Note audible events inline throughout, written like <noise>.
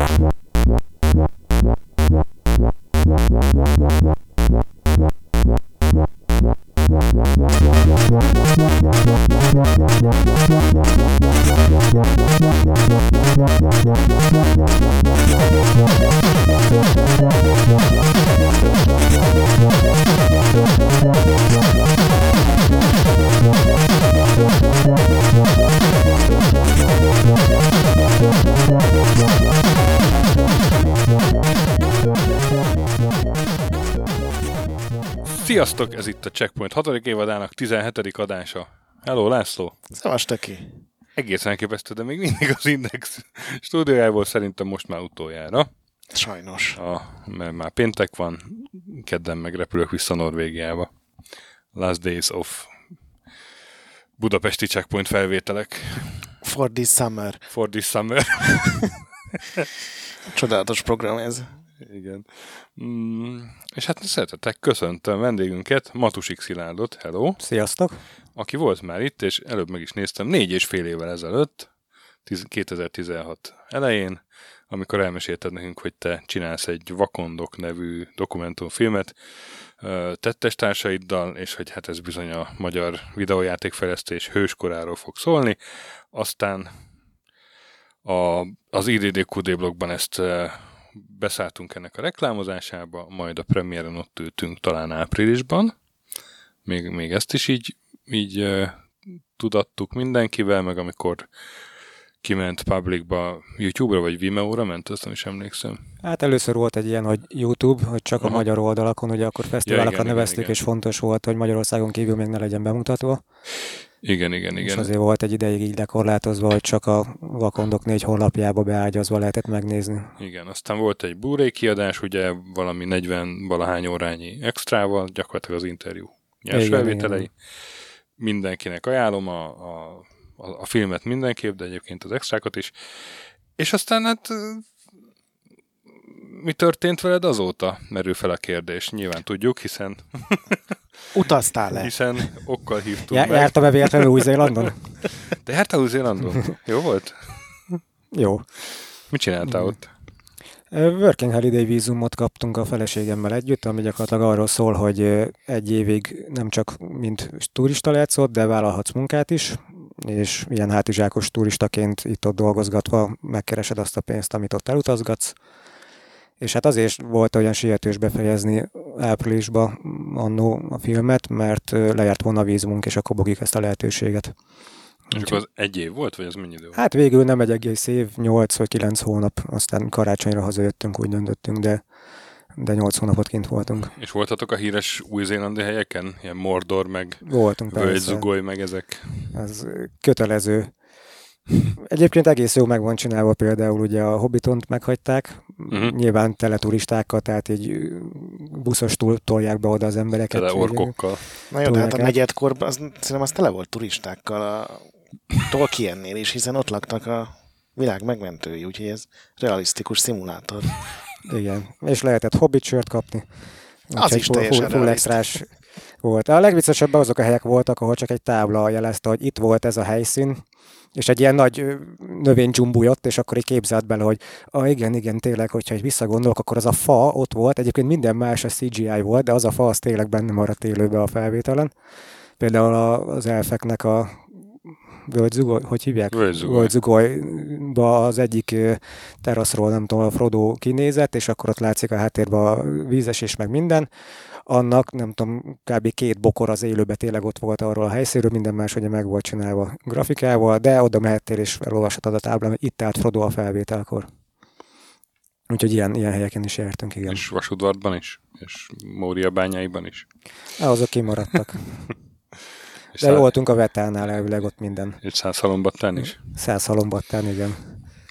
What? Sziasztok, ez itt a Checkpoint 6. évadának 17. adása. Hello, László! Szavas töki! Egészen elképesztő, de még mindig az Index stúdiójából szerintem most már utoljára. Sajnos. A, mert már péntek van, kedden meg repülök vissza Norvégiába. Last Days of Budapesti Checkpoint felvételek. For this summer. For this summer. <laughs> Csodálatos program ez. Igen. Mm, és hát szeretettek, köszöntöm vendégünket, Matusik Szilárdot, hello. Sziasztok! Aki volt már itt, és előbb meg is néztem, négy és fél évvel ezelőtt, 2016 elején, amikor elmesélted nekünk, hogy te csinálsz egy Vakondok nevű dokumentumfilmet tettestársaiddal, és hogy hát ez bizony a magyar videójátékfejlesztés hőskoráról fog szólni. Aztán a, az IDDQD blogban ezt beszálltunk ennek a reklámozásába, majd a premiéren ott ültünk talán áprilisban. Még, még ezt is így, így tudattuk mindenkivel, meg amikor kiment publicba, YouTube-ra vagy Vimeo-ra ment, azt nem is emlékszem. Hát először volt egy ilyen, hogy YouTube, hogy csak Aha. a magyar oldalakon, ugye akkor fesztiválokat ja, neveztük, igen, és fontos volt, hogy Magyarországon kívül még ne legyen bemutatva. Igen, igen, igen. És azért volt egy ideig így lekorlátozva, hogy csak a Vakondok négy honlapjába beágyazva lehetett megnézni. Igen, aztán volt egy blu kiadás, ugye valami 40 valahány órányi extrával, gyakorlatilag az interjú nyers igen, felvételei. Igen. Mindenkinek ajánlom a, a, a, a filmet mindenképp, de egyébként az extrákat is. És aztán hát mi történt veled azóta? Merül fel a kérdés. Nyilván tudjuk, hiszen... <laughs> Utaztál le. Hiszen okkal hívtunk Já, meg. Jártam-e véletlenül Új-Zélandon? Te jártál Új-Zélandon? Jó volt? Jó. Mit csináltál ott? Working Holiday vízumot kaptunk a feleségemmel együtt, ami gyakorlatilag arról szól, hogy egy évig nem csak mint turista lehetsz ott, de vállalhatsz munkát is, és ilyen hátizsákos turistaként itt-ott dolgozgatva megkeresed azt a pénzt, amit ott elutazgatsz, és hát azért volt olyan sietős befejezni áprilisba annó a filmet, mert lejárt volna a vízumunk, és akkor bogik ezt a lehetőséget. És akkor az egy év volt, vagy az mennyi idő? Hát végül nem egy egész év, 8 vagy 9 hónap, aztán karácsonyra hazajöttünk, úgy döntöttünk, de de 8 hónapot kint voltunk. És voltatok a híres új-zélandi helyeken? Ilyen Mordor, meg Voltunk, Völgyzugoly, meg ezek? Ez kötelező Egyébként egész jó meg van csinálva például, ugye a Hobbitont meghagyták, uh-huh. nyilván tele turistákkal, tehát egy buszos túl tolják be oda az embereket. Tele orkokkal. Na jó, de hát a negyedkorban az, szerintem az tele volt turistákkal a Tolkiennél is, hiszen ott laktak a világ megmentői, úgyhogy ez realisztikus szimulátor. Igen, és lehetett Hobbit sört kapni. Az is teljesen full, full extrás volt. A legviccesebb azok a helyek voltak, ahol csak egy tábla jelezte, hogy itt volt ez a helyszín, és egy ilyen nagy növény jött, és akkor így képzelt bele, hogy ah, igen, igen, tényleg, hogyha egy visszagondolok, akkor az a fa ott volt, egyébként minden más a CGI volt, de az a fa az tényleg benne maradt élőbe a felvételen. Például az elfeknek a Völgyzugoly, hogy hívják? Völgyzugolyba az egyik teraszról, nem tudom, a Frodo kinézett, és akkor ott látszik a háttérben a vízesés, meg minden annak, nem tudom, kb. két bokor az élőbe tényleg ott volt arról a helyszínről, minden más ugye meg volt csinálva grafikával, de oda mehettél és elolvashatod a táblán, hogy itt állt Frodo a felvételkor. Úgyhogy ilyen, ilyen helyeken is jártunk, igen. És Vasudvartban is? És Mória bányáiban is? Azok kimaradtak. <laughs> De szá... voltunk a Vetánál elvileg ott minden. És száz halombattán is? Száz halombattán, igen.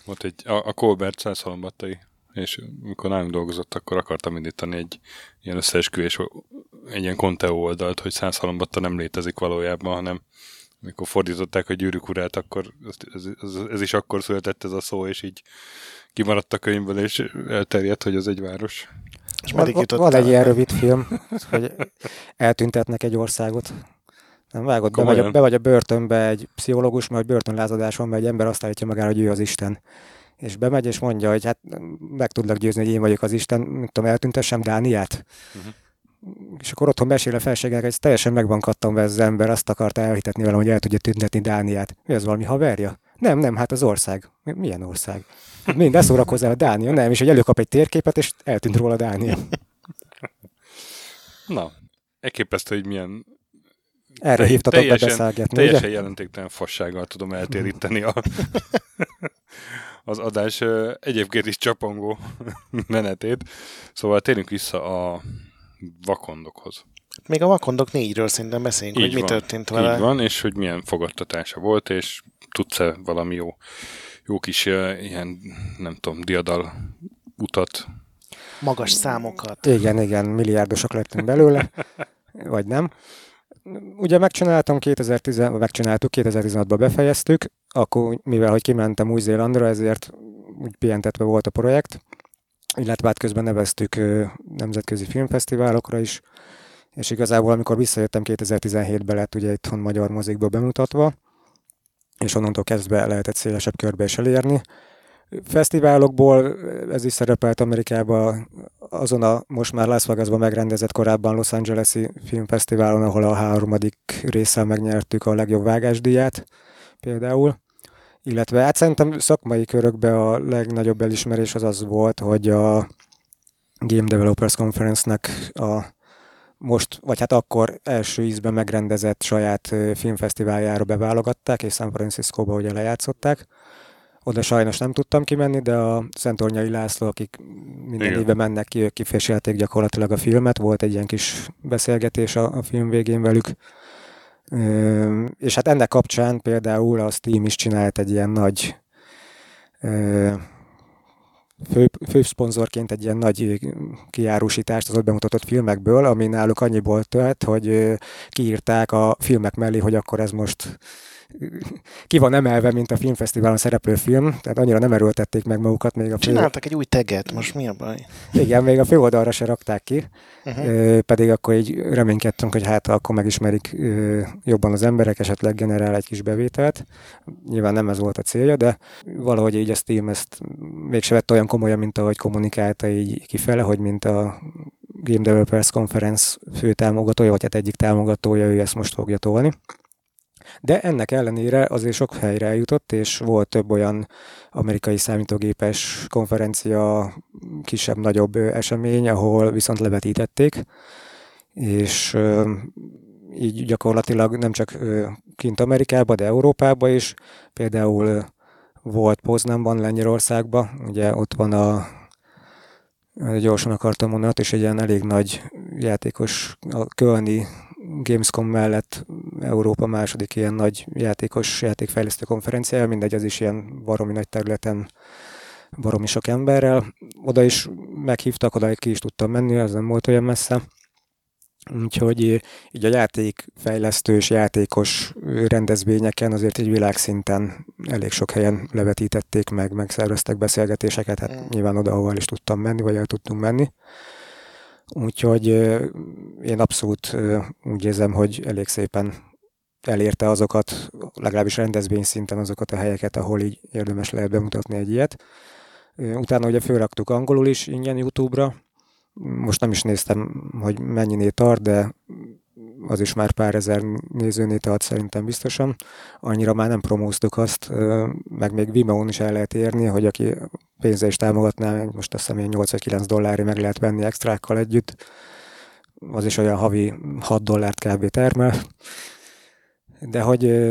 Volt egy, a, a Colbert száz halombattai és amikor nálunk dolgozott, akkor akartam indítani egy ilyen összeesküvés, egy ilyen Conteo oldalt, hogy száz halombatta nem létezik valójában, hanem amikor fordították a gyűrűk urát, akkor ez, ez, ez, is akkor született ez a szó, és így kimaradt a könyvből, és elterjedt, hogy az egy város. És van, van egy ilyen rövid film, hogy eltüntetnek egy országot. Nem vágod, be vagy, a, be vagy a börtönbe egy pszichológus, mert börtönlázadás van, mert egy ember azt állítja magára, hogy ő az Isten és bemegy, és mondja, hogy hát meg tudlak győzni, hogy én vagyok az Isten, nem tudom, eltüntessem Dániát. Uh-huh. És akkor otthon mesél a felségek, hogy teljesen meg van kattanva ez az ember, azt akarta elhitetni velem, hogy el tudja tüntetni Dániát. Mi az valami haverja? Nem, nem, hát az ország. Milyen ország? Mind beszórakozzál a Dánia, nem, és hogy előkap egy térképet, és eltűnt róla Dánia. <laughs> Na, elképesztő, hogy milyen erre hívtatok be beszélgetni, Teljesen ugye? jelentéktelen fassággal tudom eltéríteni a, <laughs> az adás egyébként is csapongó <laughs> menetét. Szóval térjünk vissza a vakondokhoz. Még a vakondok négyről szerintem beszéljünk, így hogy van, mi történt vele. Így van, és hogy milyen fogadtatása volt, és tudsz-e valami jó, jó kis ilyen, nem tudom, diadal utat magas számokat. Igen, igen, milliárdosok lettünk belőle, vagy nem. Ugye megcsináltam 2010, megcsináltuk, 2016-ban befejeztük, akkor mivel, hogy kimentem Új-Zélandra, ezért úgy pihentetve volt a projekt, illetve hát közben neveztük nemzetközi filmfesztiválokra is, és igazából amikor visszajöttem 2017-ben lett ugye itthon magyar mozikba bemutatva, és onnantól kezdve lehetett szélesebb körbe is elérni. Fesztiválokból ez is szerepelt Amerikában, azon a most már Las Vegasban megrendezett korábban Los Angeles-i filmfesztiválon, ahol a harmadik résszel megnyertük a legjobb vágásdíját például. Illetve hát szerintem szakmai körökben a legnagyobb elismerés az az volt, hogy a Game Developers Conference-nek a most, vagy hát akkor első ízben megrendezett saját filmfesztiváljára beválogatták, és San Francisco-ba ugye lejátszották oda sajnos nem tudtam kimenni, de a Szentornyai László, akik minden évben mennek ki, ők kifésélték gyakorlatilag a filmet, volt egy ilyen kis beszélgetés a, a film végén velük. Ö, és hát ennek kapcsán például a Steam is csinált egy ilyen nagy ö, fő, főszponzorként egy ilyen nagy kiárusítást az ott bemutatott filmekből, ami náluk annyiból tölt, hogy kiírták a filmek mellé, hogy akkor ez most ki van emelve, mint a filmfesztiválon szereplő film, tehát annyira nem erőltették meg magukat még a fő... Csináltak egy új teget, most mi a baj? Igen, még a főoldalra se rakták ki, uh-huh. pedig akkor így reménykedtünk, hogy hát akkor megismerik jobban az emberek, esetleg generál egy kis bevételt. Nyilván nem ez volt a célja, de valahogy így a Steam ezt mégse vett olyan komolyan, mint ahogy kommunikálta így kifele, hogy mint a Game Developers Conference fő támogatója, vagy hát egyik támogatója, ő ezt most fogja tolni. De ennek ellenére azért sok helyre eljutott, és volt több olyan amerikai számítógépes konferencia, kisebb-nagyobb esemény, ahol viszont levetítették, és így gyakorlatilag nem csak kint Amerikába, de Európába is. Például volt Poznanban, Lengyelországban, ugye ott van a gyorsan akartam mondani, és egy ilyen elég nagy játékos, a Kölni Gamescom mellett Európa második ilyen nagy játékos, játékfejlesztő konferenciája, mindegy, az is ilyen baromi nagy területen baromi sok emberrel. Oda is meghívtak, oda ki is tudtam menni, az nem volt olyan messze. Úgyhogy így a játékfejlesztő és játékos rendezvényeken azért egy világszinten elég sok helyen levetítették meg, megszerveztek beszélgetéseket, hát mm. nyilván oda, ahol is tudtam menni, vagy el tudtunk menni. Úgyhogy én abszolút úgy érzem, hogy elég szépen elérte azokat, legalábbis rendezvény szinten azokat a helyeket, ahol így érdemes lehet bemutatni egy ilyet. Utána ugye fölraktuk angolul is ingyen YouTube-ra. Most nem is néztem, hogy mennyiné tart, de az is már pár ezer nézőnél tart szerintem biztosan. Annyira már nem promóztuk azt, meg még Vimeo-n is el lehet érni, hogy aki pénze is támogatná, most azt hiszem 8 vagy 9 dollárra meg lehet venni extrákkal együtt. Az is olyan havi 6 dollárt kb. termel. De hogy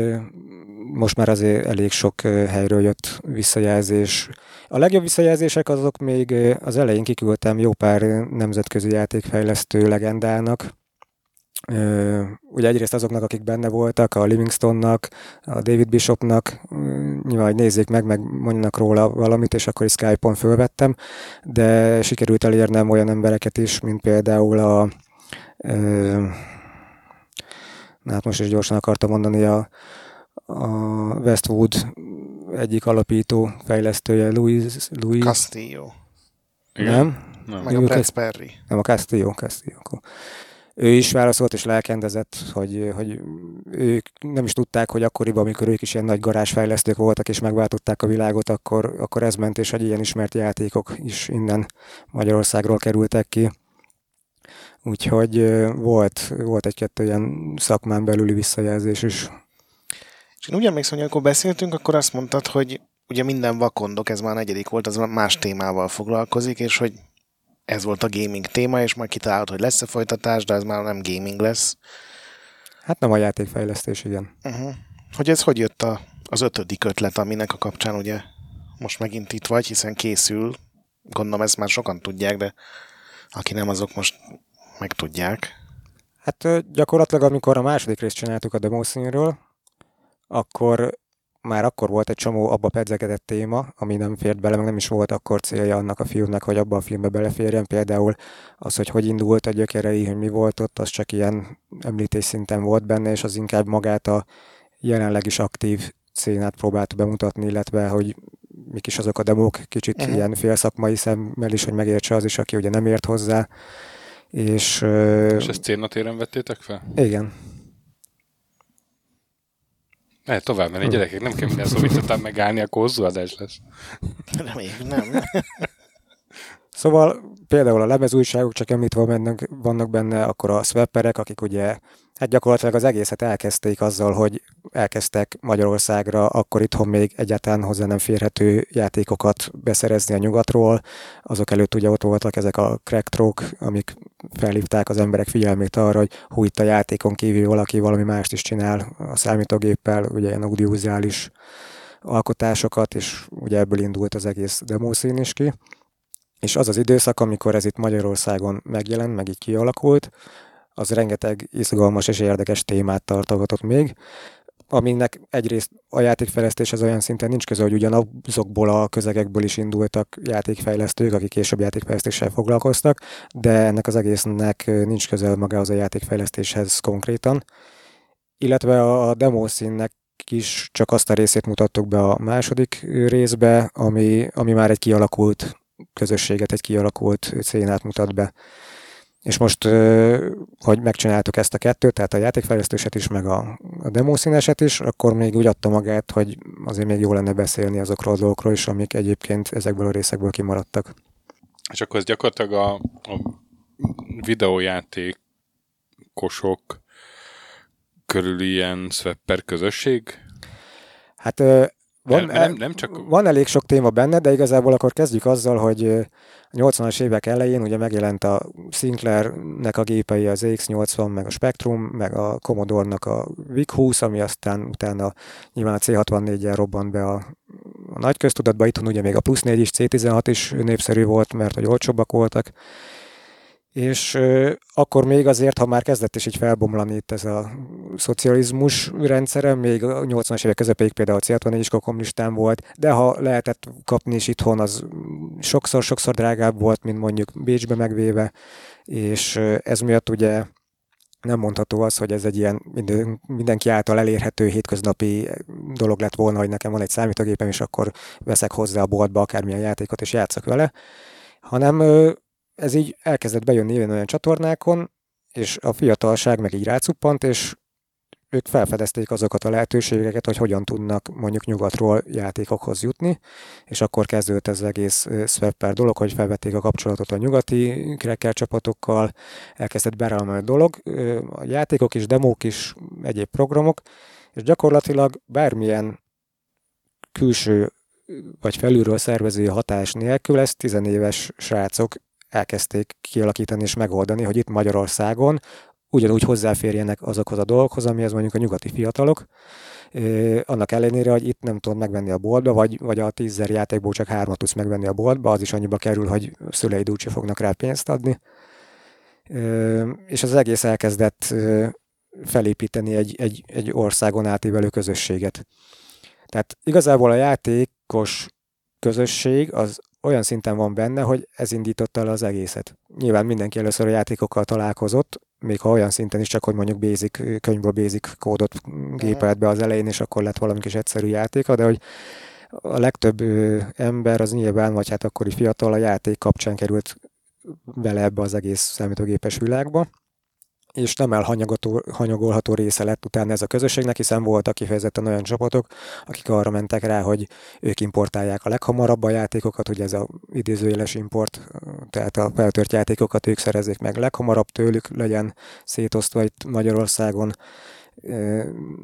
most már azért elég sok helyről jött visszajelzés. A legjobb visszajelzések azok még az elején kiküldtem jó pár nemzetközi játékfejlesztő legendának, ugye egyrészt azoknak, akik benne voltak, a Livingstonnak, a David Bishopnak, nyilván, hogy nézzék meg, meg mondjanak róla valamit, és akkor is Skype-on fölvettem, de sikerült elérnem olyan embereket is, mint például a na hát most is gyorsan akartam mondani, a, a Westwood egyik alapító fejlesztője, Louis... Louis Castillo. Nem? Nem. Meg a Brett Perry. Nem, a Castillo, Castillo. Ő is válaszolt és lelkendezett, hogy, hogy ők nem is tudták, hogy akkoriban, amikor ők is ilyen nagy garázsfejlesztők voltak és megváltották a világot, akkor, akkor ez ment, és hogy ilyen ismert játékok is innen Magyarországról kerültek ki. Úgyhogy volt, volt egy-kettő ilyen szakmán belüli visszajelzés is. És én úgy emlékszem, hogy amikor beszéltünk, akkor azt mondtad, hogy ugye minden vakondok, ez már a negyedik volt, az más témával foglalkozik, és hogy ez volt a gaming téma, és majd kitalálod, hogy lesz-e folytatás, de ez már nem gaming lesz. Hát nem a játékfejlesztés, igen. Uh-huh. Hogy ez hogy jött a, az ötödik ötlet, aminek a kapcsán ugye most megint itt vagy, hiszen készül, gondolom ezt már sokan tudják, de aki nem, azok most megtudják. Hát gyakorlatilag, amikor a második részt csináltuk a demószínről, akkor már akkor volt egy csomó abba pedzegetett téma, ami nem fért bele, meg nem is volt akkor célja annak a filmnek, hogy abba a filmbe beleférjen. Például az, hogy hogy indult a gyökerei, hogy mi volt ott, az csak ilyen említés szinten volt benne, és az inkább magát a jelenleg is aktív szénát próbált bemutatni, illetve hogy mik is azok a demók, kicsit uh-huh. ilyen félszakmai szemmel is, hogy megértse az is, aki ugye nem ért hozzá. És, és ezt célnatéren vettétek fel? Igen. Lehet tovább menni, gyerekek, nem kell minden szó megállni, akkor hosszú adás lesz. Nem, nem. Szóval például a lemezújságok csak említve vannak, vannak benne, akkor a swapperek, akik ugye hát gyakorlatilag az egészet elkezdték azzal, hogy elkezdtek Magyarországra akkor itthon még egyáltalán hozzá nem férhető játékokat beszerezni a nyugatról. Azok előtt ugye ott voltak ezek a cracktrok, amik felhívták az emberek figyelmét arra, hogy hú, itt a játékon kívül valaki valami mást is csinál a számítógéppel, ugye ilyen audiovizuális alkotásokat, és ugye ebből indult az egész demószín is ki. És az az időszak, amikor ez itt Magyarországon megjelent, meg így kialakult, az rengeteg izgalmas és érdekes témát tartogatott még, aminek egyrészt a játékfejlesztés az olyan szinten nincs köze, hogy ugyanazokból a közegekből is indultak játékfejlesztők, akik később játékfejlesztéssel foglalkoztak, de ennek az egésznek nincs köze magához a játékfejlesztéshez konkrétan. Illetve a demószínnek is csak azt a részét mutattuk be a második részbe, ami, ami már egy kialakult közösséget, egy kialakult szénát mutat be. És most, hogy megcsináltuk ezt a kettőt, tehát a játékfejlesztőset is, meg a, a demószíneset is, akkor még úgy adta magát, hogy azért még jó lenne beszélni azokról a dolgokról is, amik egyébként ezekből a részekből kimaradtak. És akkor ez gyakorlatilag a, a videójátékosok körül ilyen swapper közösség? Hát van, nem, nem, nem csak... van elég sok téma benne, de igazából akkor kezdjük azzal, hogy a 80-as évek elején ugye megjelent a Sinclair-nek a gépei, az X80, meg a Spectrum, meg a Commodore-nak a VIC-20, ami aztán utána nyilván a C64-jel robbant be a, a nagy köztudatba. Itthon ugye még a plusz 4 is, C16 is népszerű volt, mert hogy olcsóbbak voltak és akkor még azért, ha már kezdett is így felbomlani itt ez a szocializmus rendszere, még a 80-as évek közepéig például a c is kommunistán volt, de ha lehetett kapni is itthon, az sokszor-sokszor drágább volt, mint mondjuk Bécsbe megvéve, és ez miatt ugye nem mondható az, hogy ez egy ilyen mindenki által elérhető hétköznapi dolog lett volna, hogy nekem van egy számítógépem, és akkor veszek hozzá a boltba akármilyen játékot, és játszok vele, hanem ez így elkezdett bejönni ilyen olyan csatornákon, és a fiatalság meg így rácuppant, és ők felfedezték azokat a lehetőségeket, hogy hogyan tudnak mondjuk nyugatról játékokhoz jutni, és akkor kezdődött ez az egész swapper dolog, hogy felvették a kapcsolatot a nyugati cracker csapatokkal, elkezdett berelni a dolog, a játékok is, demók is, egyéb programok, és gyakorlatilag bármilyen külső vagy felülről szervező hatás nélkül ezt tizenéves srácok elkezdték kialakítani és megoldani, hogy itt Magyarországon ugyanúgy hozzáférjenek azokhoz a dolgokhoz, amihez mondjuk a nyugati fiatalok, annak ellenére, hogy itt nem tudod megvenni a boltba, vagy, vagy a tízzer játékból csak hármat tudsz megvenni a boltba, az is annyiba kerül, hogy szüleid úgyse fognak rá pénzt adni. És az egész elkezdett felépíteni egy, egy, egy országon átívelő közösséget. Tehát igazából a játékos közösség az olyan szinten van benne, hogy ez indította el az egészet. Nyilván mindenki először a játékokkal találkozott, még ha olyan szinten is csak, hogy mondjuk basic, könyvből basic kódot gépelt be az elején, és akkor lett valami kis egyszerű játéka, de hogy a legtöbb ember az nyilván, vagy hát akkori fiatal a játék kapcsán került bele ebbe az egész számítógépes világba. És nem elhanyagolható része lett utána ez a közösségnek, hiszen voltak kifejezetten olyan csapatok, akik arra mentek rá, hogy ők importálják a leghamarabb a játékokat, ugye ez a idézőjeles import, tehát a feltört játékokat ők szerezzék meg leghamarabb tőlük, legyen szétosztva itt Magyarországon,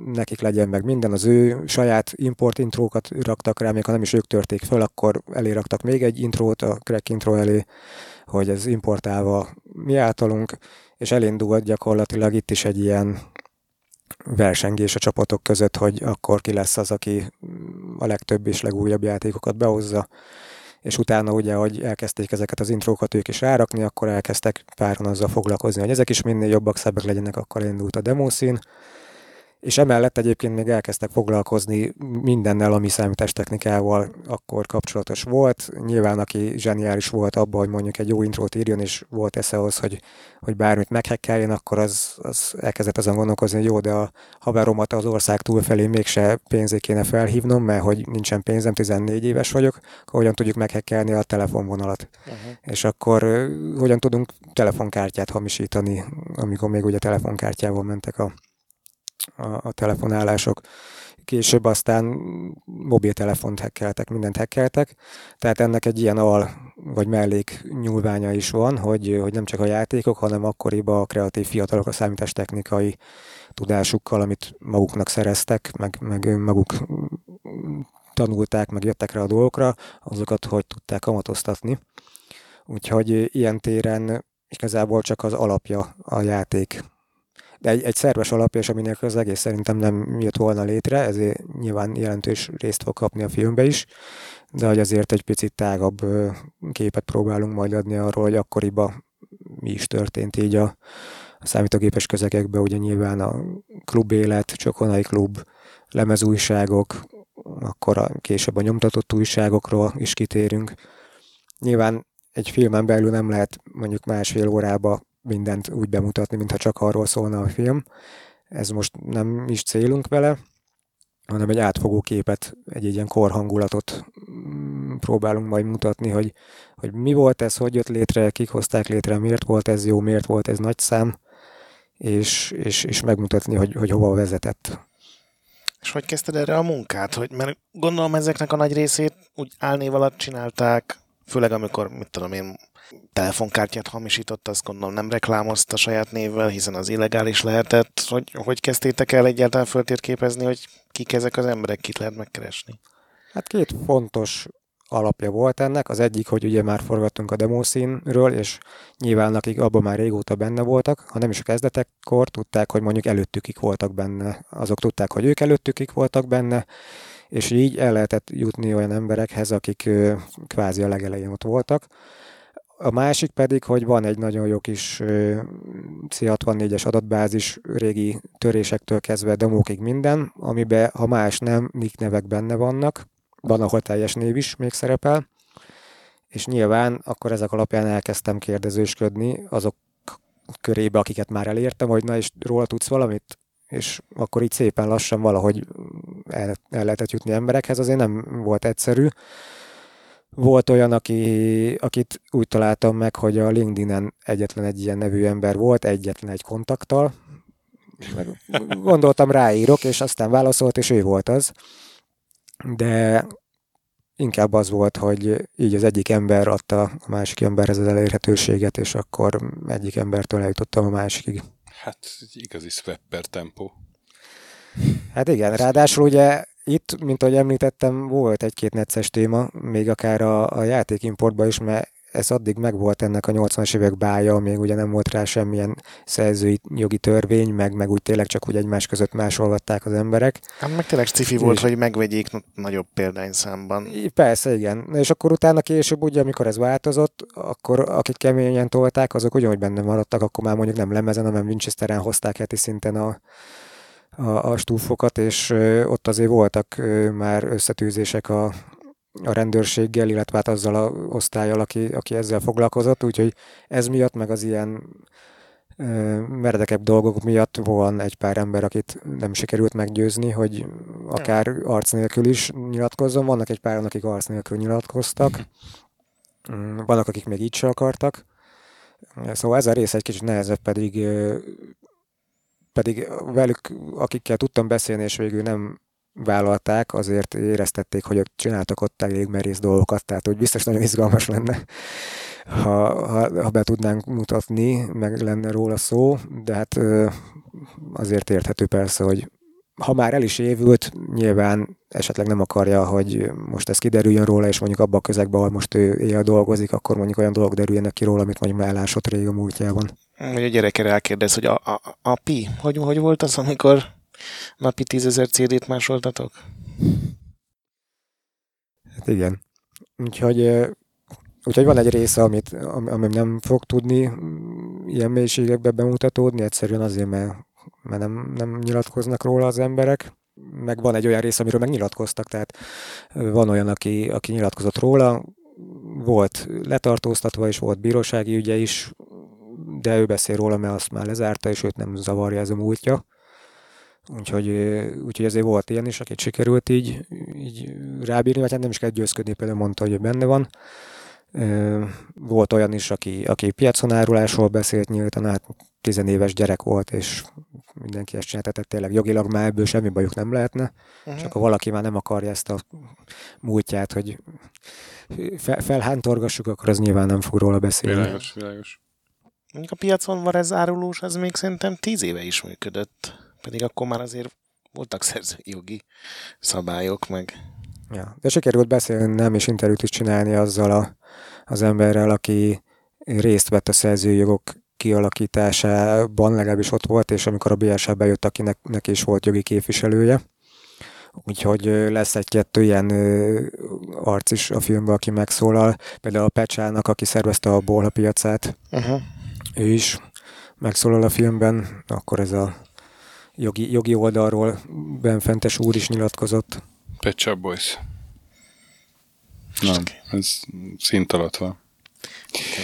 nekik legyen meg minden, az ő saját import intrókat raktak rá, még ha nem is ők törték föl, akkor eléraktak még egy intrót a crack intro elé, hogy ez importálva mi általunk, és elindult gyakorlatilag itt is egy ilyen versengés a csapatok között, hogy akkor ki lesz az, aki a legtöbb és legújabb játékokat behozza, és utána ugye, hogy elkezdték ezeket az intrókat ők is rárakni, akkor elkezdtek páron azzal foglalkozni, hogy ezek is minél jobbak, szebbek legyenek, akkor indult a demószín, és emellett egyébként még elkezdtek foglalkozni mindennel, ami számítástechnikával akkor kapcsolatos volt. Nyilván, aki zseniális volt abban, hogy mondjuk egy jó intrót írjon, és volt esze az, hogy, hogy bármit meghekkeljen, akkor az, az elkezdett azon gondolkozni, hogy jó, de a haveromat az ország túlfelé mégse pénzé kéne felhívnom, mert hogy nincsen pénzem, 14 éves vagyok, akkor hogyan tudjuk meghekkelni a telefonvonalat. Uh-huh. És akkor hogyan tudunk telefonkártyát hamisítani, amikor még ugye telefonkártyával mentek a a, a telefonálások. Később aztán mobiltelefont hekkeltek, mindent hekkeltek, tehát ennek egy ilyen al vagy mellék nyúlványa is van, hogy, hogy nem csak a játékok, hanem akkoriban a kreatív fiatalok a számítástechnikai tudásukkal, amit maguknak szereztek, meg, meg maguk tanulták, meg jöttek rá a dolgokra, azokat hogy tudták kamatoztatni. Úgyhogy ilyen téren igazából csak az alapja a játék egy, egy szerves alapja, és aminek az egész szerintem nem jött volna létre, ezért nyilván jelentős részt fog kapni a filmbe is, de hogy azért egy picit tágabb képet próbálunk majd adni arról, hogy akkoriban mi is történt így a, a számítógépes közegekben, ugye nyilván a klubélet, Csokonai klub, lemezújságok, akkor a, később a nyomtatott újságokról is kitérünk. Nyilván egy filmen belül nem lehet mondjuk másfél órába mindent úgy bemutatni, mintha csak arról szólna a film. Ez most nem is célunk vele, hanem egy átfogó képet, egy, ilyen korhangulatot mm, próbálunk majd mutatni, hogy, hogy mi volt ez, hogy jött létre, kik hozták létre, miért volt ez jó, miért volt ez nagy szám, és, és, és megmutatni, hogy, hogy hova vezetett. És hogy kezdted erre a munkát? Hogy, mert gondolom ezeknek a nagy részét úgy állnév alatt csinálták, főleg amikor, mit tudom én, telefonkártyát hamisított, azt gondolom nem reklámozta saját névvel, hiszen az illegális lehetett. Hogy, hogy kezdtétek el egyáltalán föltérképezni, hogy kik ezek az emberek, kit lehet megkeresni? Hát két fontos alapja volt ennek. Az egyik, hogy ugye már forgattunk a demószínről, és nyilván akik abban már régóta benne voltak, ha nem is a kezdetekkor, tudták, hogy mondjuk előttükik voltak benne. Azok tudták, hogy ők előttükik voltak benne, és így el lehetett jutni olyan emberekhez, akik kvázi a legelején ott voltak. A másik pedig, hogy van egy nagyon jó kis C64-es adatbázis, régi törésektől kezdve demókig minden, amiben, ha más nem, nick nevek benne vannak, van, ahol teljes név is még szerepel, és nyilván akkor ezek alapján elkezdtem kérdezősködni azok körébe, akiket már elértem, hogy na és róla tudsz valamit, és akkor így szépen lassan valahogy el, el lehetett jutni emberekhez, azért nem volt egyszerű, volt olyan, aki, akit úgy találtam meg, hogy a LinkedIn-en egyetlen egy ilyen nevű ember volt, egyetlen egy kontakttal. Gondoltam, ráírok, és aztán válaszolt, és ő volt az. De inkább az volt, hogy így az egyik ember adta a másik emberhez az elérhetőséget, és akkor egyik embertől eljutottam a másikig. Hát igazi swapper tempó. Hát igen, ráadásul ugye itt, mint ahogy említettem, volt egy-két necces téma, még akár a, a játékimportban is, mert ez addig megvolt ennek a 80-as évek bája, még ugye nem volt rá semmilyen szerzői jogi törvény, meg, meg úgy tényleg csak úgy egymás között másolgatták az emberek. Hát meg tényleg cifi volt, hogy megvegyék nagyobb példányszámban. Persze, igen. És akkor utána később, ugye, amikor ez változott, akkor akik keményen tolták, azok ugyanúgy benne maradtak, akkor már mondjuk nem lemezen, hanem Winchesteren hozták heti szinten a, a, a stúfokat, és ott azért voltak már összetűzések a, a rendőrséggel, illetve hát azzal a osztályjal, aki, aki ezzel foglalkozott, úgyhogy ez miatt, meg az ilyen meredekebb dolgok miatt van egy pár ember, akit nem sikerült meggyőzni, hogy akár arc nélkül is nyilatkozzon. Vannak egy pár, akik arc nélkül nyilatkoztak. Mm, vannak, akik még így se akartak Szóval ez a rész egy kicsit nehezebb, pedig pedig velük, akikkel tudtam beszélni, és végül nem vállalták, azért éreztették, hogy ott csináltak ott elég merész dolgokat, tehát hogy biztos nagyon izgalmas lenne, ha, ha, ha be tudnánk mutatni, meg lenne róla szó, de hát azért érthető persze, hogy ha már el is évült, nyilván esetleg nem akarja, hogy most ez kiderüljön róla, és mondjuk abban a közegben, ahol most ő éjjel dolgozik, akkor mondjuk olyan dolgok derüljenek ki róla, amit mondjuk már elásott rég a múltjában. Hogy a gyerekre elkérdez, hogy a, a, a pi, hogy, hogy volt az, amikor napi tízezer CD-t másoltatok? Hát igen. Úgyhogy, úgyhogy van egy része, amit, ami nem fog tudni ilyen mélységekbe bemutatódni, egyszerűen azért, mert mert nem, nem nyilatkoznak róla az emberek, meg van egy olyan rész, amiről megnyilatkoztak, tehát van olyan, aki, aki nyilatkozott róla, volt letartóztatva, és volt bírósági ügye is, de ő beszél róla, mert azt már lezárta, és őt nem zavarja ez a múltja. Úgyhogy, úgyhogy ezért volt ilyen is, akit sikerült így, így rábírni, vagy hát nem is kell győzködni, például mondta, hogy benne van. Volt olyan is, aki, aki piacon árulásról beszélt nyíltan, hát tizenéves gyerek volt, és mindenki ezt csinálta, tehát tényleg jogilag már ebből semmi bajuk nem lehetne, uh-huh. csak ha valaki már nem akarja ezt a múltját, hogy fel, felhántorgassuk, akkor az nyilván nem fog róla beszélni. Világos, világos. Mondjuk a piacon van ez árulós, ez még szerintem tíz éve is működött, pedig akkor már azért voltak szerzői jogi szabályok, meg... Ja, de sikerült beszélni, nem és interjút is csinálni azzal a, az emberrel, aki részt vett a szerzői jogok kialakításában legalábbis ott volt, és amikor a BSA bejött, akinek neki is volt jogi képviselője. Úgyhogy lesz egy-kettő ilyen arc is a filmben, aki megszólal. Például a Pecsának, aki szervezte a Bolha piacát, uh-huh. Ő is megszólal a filmben, akkor ez a jogi, jogi oldalról Benfentes úr is nyilatkozott. Pet Boys. Nem, ez szint alatt van.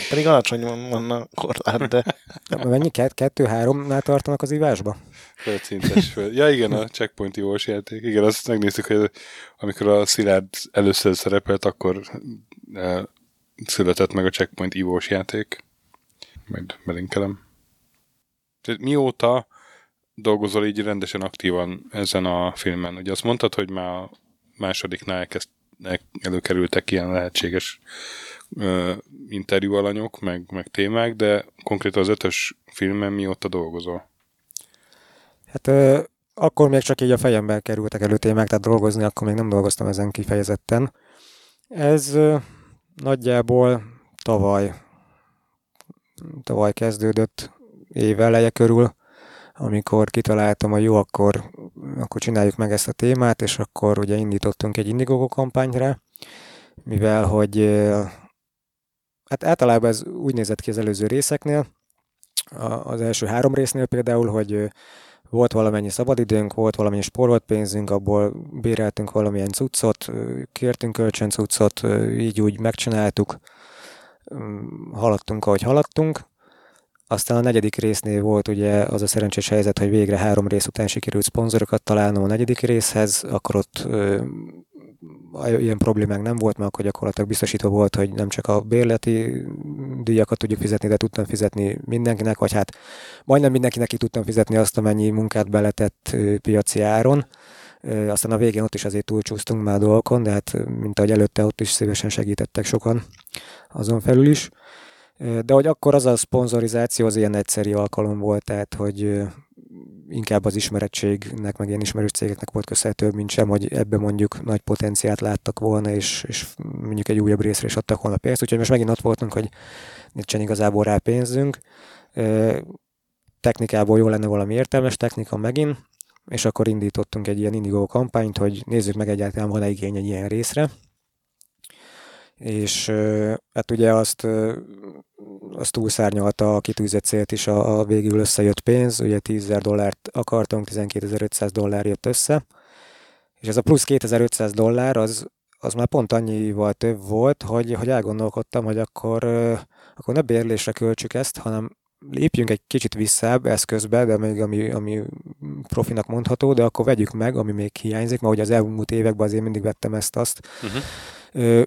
Pedig alacsony van a korlát, de... <laughs> Mennyi? Kettő-háromnál tartanak az ivásba? Földszintes föl. Ja igen, a checkpoint jós játék. Igen, azt megnéztük, hogy amikor a Szilárd először szerepelt, akkor eh, született meg a checkpoint ivós játék. Majd belinkelem. Tehát mióta dolgozol így rendesen aktívan ezen a filmen? Ugye azt mondtad, hogy már a másodiknál elkezd, előkerültek ilyen lehetséges interjú alanyok, meg, meg témák, de konkrétan az ötös filmen mióta dolgozol? Hát ö, akkor még csak így a fejembe kerültek elő témák, tehát dolgozni, akkor még nem dolgoztam ezen kifejezetten. Ez ö, nagyjából tavaly, tavaly kezdődött év eleje körül, amikor kitaláltam, hogy jó, akkor, akkor csináljuk meg ezt a témát, és akkor ugye indítottunk egy Indiegogo kampányra, mivel hogy Hát általában ez úgy nézett ki az előző részeknél, az első három résznél például, hogy volt valamennyi szabadidőnk, volt valamennyi sporolt pénzünk, abból béreltünk valamilyen cuccot, kértünk kölcsön cuccot, így úgy megcsináltuk, haladtunk, ahogy haladtunk. Aztán a negyedik résznél volt ugye az a szerencsés helyzet, hogy végre három rész után sikerült szponzorokat találnom a negyedik részhez, akkor ott ilyen problémák nem volt, mert akkor gyakorlatilag biztosítva volt, hogy nem csak a bérleti díjakat tudjuk fizetni, de tudtam fizetni mindenkinek, vagy hát majdnem mindenkinek ki tudtam fizetni azt, amennyi munkát beletett piaci áron. Aztán a végén ott is azért túlcsúsztunk már a dolgokon, de hát mint ahogy előtte ott is szívesen segítettek sokan azon felül is. De hogy akkor az a szponzorizáció az ilyen egyszerű alkalom volt, tehát hogy inkább az ismerettségnek, meg ilyen ismerős cégeknek volt köszönhető, mint sem, hogy ebbe mondjuk nagy potenciát láttak volna, és, és mondjuk egy újabb részre is adtak volna pénzt. Úgyhogy most megint ott voltunk, hogy nincsen igazából rá pénzünk. Technikából jó lenne valami értelmes technika megint, és akkor indítottunk egy ilyen Indigo kampányt, hogy nézzük meg egyáltalán van-e igény egy ilyen részre. És hát ugye azt az túlszárnyalta a kitűzött célt is a, a végül összejött pénz, ugye 10 dollárt akartunk, 12.500 dollár jött össze, és ez a plusz 2500 dollár az, az már pont annyival több volt, hogy, hogy elgondolkodtam, hogy akkor, akkor ne bérlésre költsük ezt, hanem lépjünk egy kicsit visszább eszközbe, de még ami, ami profinak mondható, de akkor vegyük meg, ami még hiányzik, mert ugye az elmúlt években azért mindig vettem ezt-azt, uh-huh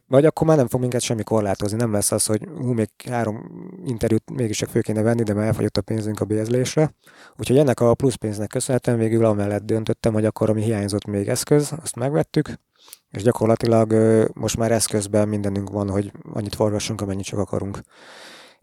Vagy akkor már nem fog minket semmi korlátozni, nem lesz az, hogy hú, még három interjút mégis csak fő kéne venni, de már elfogyott a pénzünk a bézlésre. Úgyhogy ennek a plusz pénznek köszönhetően végül amellett döntöttem, hogy akkor ami hiányzott még eszköz, azt megvettük, és gyakorlatilag most már eszközben mindenünk van, hogy annyit forgassunk, amennyit csak akarunk.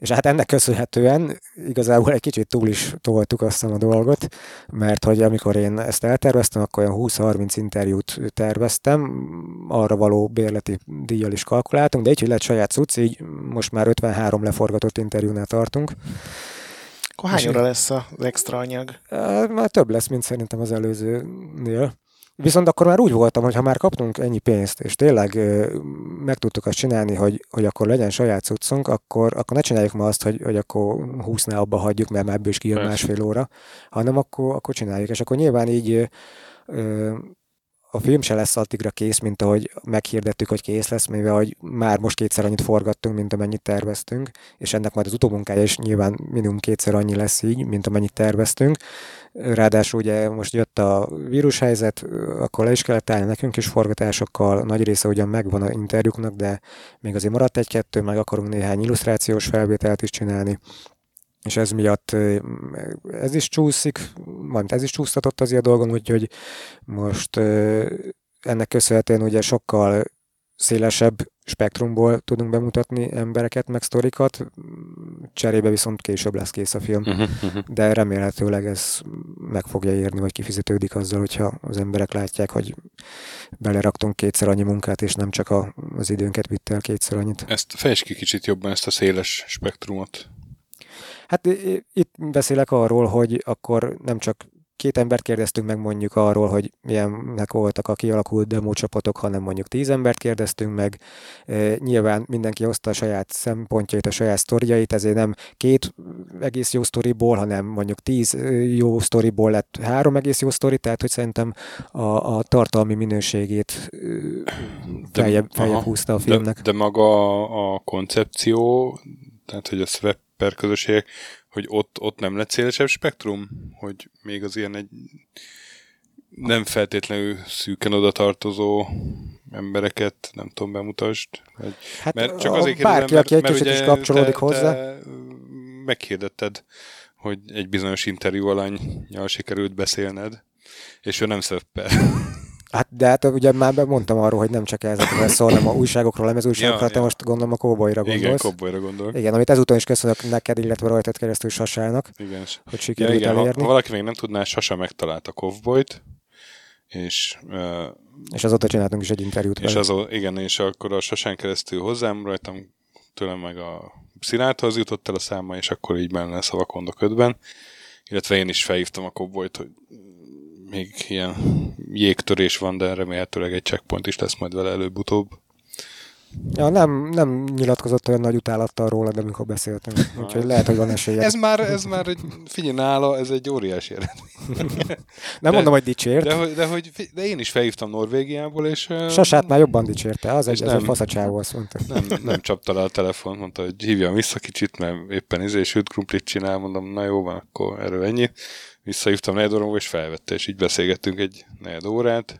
És hát ennek köszönhetően igazából egy kicsit túl is toltuk azt a dolgot, mert hogy amikor én ezt elterveztem, akkor olyan 20-30 interjút terveztem, arra való bérleti díjjal is kalkuláltunk, de így, hogy lett saját cucc, így most már 53 leforgatott interjúnál tartunk. Akkor hány óra lesz az extra anyag? Már több lesz, mint szerintem az előzőnél. Viszont akkor már úgy voltam, hogy ha már kaptunk ennyi pénzt, és tényleg meg tudtuk azt csinálni, hogy, hogy akkor legyen saját cuccunk, akkor, akkor ne csináljuk ma azt, hogy, hogy akkor húsznál abba hagyjuk, mert már ebből is kijön másfél óra, hanem akkor, akkor csináljuk. És akkor nyilván így a film se lesz addigra kész, mint ahogy meghirdettük, hogy kész lesz, mivel hogy már most kétszer annyit forgattunk, mint amennyit terveztünk, és ennek majd az utómunkája is nyilván minimum kétszer annyi lesz így, mint amennyit terveztünk. Ráadásul ugye most jött a vírushelyzet, akkor le is kellett állni nekünk is forgatásokkal, nagy része ugyan megvan a interjúknak, de még azért maradt egy-kettő, meg akarunk néhány illusztrációs felvételt is csinálni, és ez miatt ez is csúszik, majd ez is csúsztatott az ilyen dolgon, úgyhogy most ennek köszönhetően ugye sokkal szélesebb spektrumból tudunk bemutatni embereket, meg sztorikat, cserébe viszont később lesz kész a film, uh-huh, uh-huh. de remélhetőleg ez meg fogja érni, vagy kifizetődik azzal, hogyha az emberek látják, hogy beleraktunk kétszer annyi munkát, és nem csak a, az időnket vitt el kétszer annyit. Ezt fejtsd ki kicsit jobban, ezt a széles spektrumot. Hát itt beszélek arról, hogy akkor nem csak két embert kérdeztünk meg mondjuk arról, hogy milyenek voltak a kialakult demócsapatok, hanem mondjuk tíz embert kérdeztünk meg. E, nyilván mindenki hozta a saját szempontjait, a saját sztoriait, ezért nem két egész jó sztoriból, hanem mondjuk tíz jó sztoriból lett három egész jó sztori, tehát hogy szerintem a, a tartalmi minőségét feljebb, feljebb húzta a filmnek. De, de maga a koncepció, tehát hogy a swap per közösségek, hogy ott, ott nem lett szélesebb spektrum? Hogy még az ilyen egy nem feltétlenül szűken oda tartozó embereket, nem tudom, bemutasd. Vagy, hát mert csak azért kérdezem, bárki, mert, aki kicsit is kapcsolódik te, hozzá. Te meghirdetted, hogy egy bizonyos interjú alanyjal sikerült beszélned, és ő nem szöppel. Hát, de hát ugye már mondtam arról, hogy nem csak ezekről <coughs> szól, hanem a újságokról, nem ez újságokról, ja, te ja. most gondolom a kóbolyra gondolsz. Igen, kóbolyra gondolok. Igen, amit ezúton is köszönök neked, illetve rajtad keresztül Sasának, igen. hogy sikerült ja, igen, elérni. Ha valaki még nem tudná, Sasa megtalálta Kovboyt, és... Uh, és azóta csináltunk is egy interjút. És azó, igen, és akkor a Sasán keresztül hozzám rajtam, tőlem meg a Sziláthoz jutott el a száma, és akkor így benne lesz a vakondok ötben. Illetve én is felhívtam a Kovboyt, hogy még ilyen jégtörés van, de remélhetőleg egy checkpoint is lesz majd vele előbb-utóbb. Ja, nem, nem nyilatkozott olyan nagy utálattal róla, de amikor beszéltünk. <laughs> Úgyhogy lehet, hogy van esélye. Ez már, ez már egy, figyelj nála, ez egy óriási eredmény. <laughs> nem de, mondom, hogy dicsért. De, de, hogy, de én is felhívtam Norvégiából, és... Sasát már jobban dicsérte, az egy, nem, ez egy faszacsávó, azt mondta. Nem, nem csapta le a telefon, mondta, hogy hívjam vissza kicsit, mert éppen izé süt krumplit csinál, mondom, na jó van, akkor erről ennyi visszahívtam negyed és felvette, és így beszélgettünk egy negyed órát.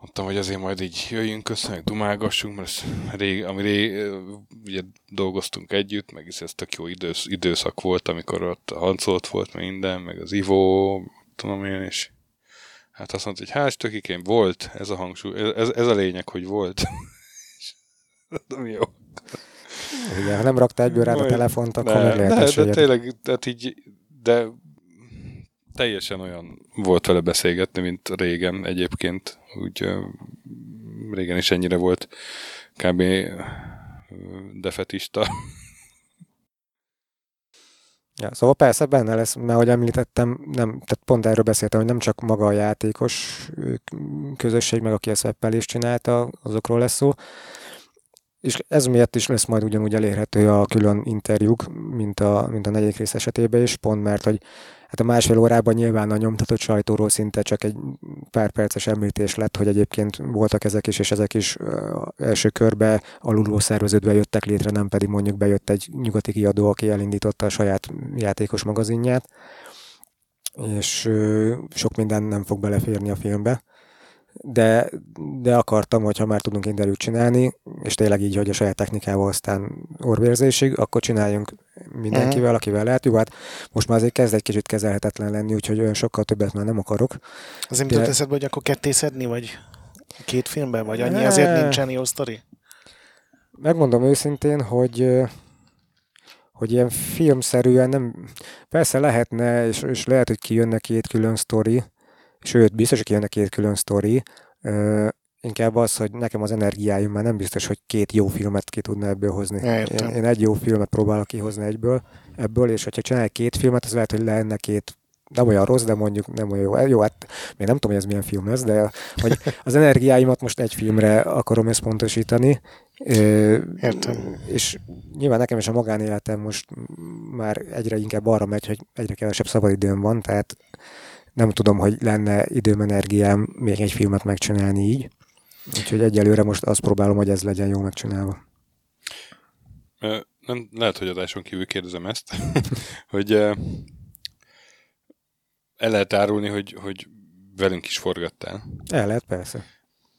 Mondtam, hogy azért majd így jöjjünk össze, dumálgassunk, mert ez rég, ami rég, ugye dolgoztunk együtt, meg ez tök jó idősz, időszak volt, amikor ott a Hancolt volt, meg minden, meg az Ivo, tudom én, és hát azt mondta, hogy hás tökikén volt, ez a hangsúly, ez, ez a lényeg, hogy volt. <laughs> tudom, jó. Igen, ha nem raktál egyből rád a telefont, akkor ne, lehet de, de tényleg, tehát így de teljesen olyan volt vele beszélgetni, mint régen egyébként. Úgy régen is ennyire volt kb. defetista. Ja, szóval persze benne lesz, mert ahogy említettem, nem, tehát pont erről beszéltem, hogy nem csak maga a játékos közösség, meg aki ezt is csinálta, azokról lesz szó, és ez miatt is lesz majd ugyanúgy elérhető a külön interjúk, mint a, mint a negyedik rész esetében is, pont mert, hogy hát a másfél órában nyilván a nyomtatott sajtóról szinte csak egy pár perces említés lett, hogy egyébként voltak ezek is, és ezek is első körbe alulról szerveződve jöttek létre, nem pedig mondjuk bejött egy nyugati kiadó, aki elindította a saját játékos magazinját, és sok minden nem fog beleférni a filmbe de, de akartam, hogy ha már tudunk interjút csinálni, és tényleg így, hogy a saját technikával aztán orvérzésig, akkor csináljunk mindenkivel, akivel lehet. Jó, hát most már azért kezd egy kicsit kezelhetetlen lenni, úgyhogy olyan sokkal többet már nem akarok. Azért de... eszedbe, hogy akkor kettészedni, vagy két filmben, vagy annyi, azért nincsen jó sztori? Megmondom őszintén, hogy hogy ilyen filmszerűen nem, persze lehetne, és, és lehet, hogy kijönne két külön sztori, sőt, biztos, hogy kijönne két külön sztori, inkább az, hogy nekem az energiáim már nem biztos, hogy két jó filmet ki tudna ebből hozni. Én, én egy jó filmet próbálok kihozni egyből, ebből, és hogyha csinálj két filmet, az lehet, hogy lenne két nem olyan rossz, de mondjuk nem olyan jó. Jó, hát még nem tudom, hogy ez milyen film lesz, de hogy <laughs> az energiáimat most egy filmre akarom összpontosítani. Értem. És nyilván nekem is a magánéletem most már egyre inkább arra megy, hogy egyre kevesebb szabadidőm van, tehát nem tudom, hogy lenne időm, energiám még egy filmet megcsinálni így. Úgyhogy egyelőre most azt próbálom, hogy ez legyen jó megcsinálva. Nem, lehet, hogy adáson kívül kérdezem ezt, <laughs> hogy el lehet árulni, hogy, hogy velünk is forgattál. El lehet, persze.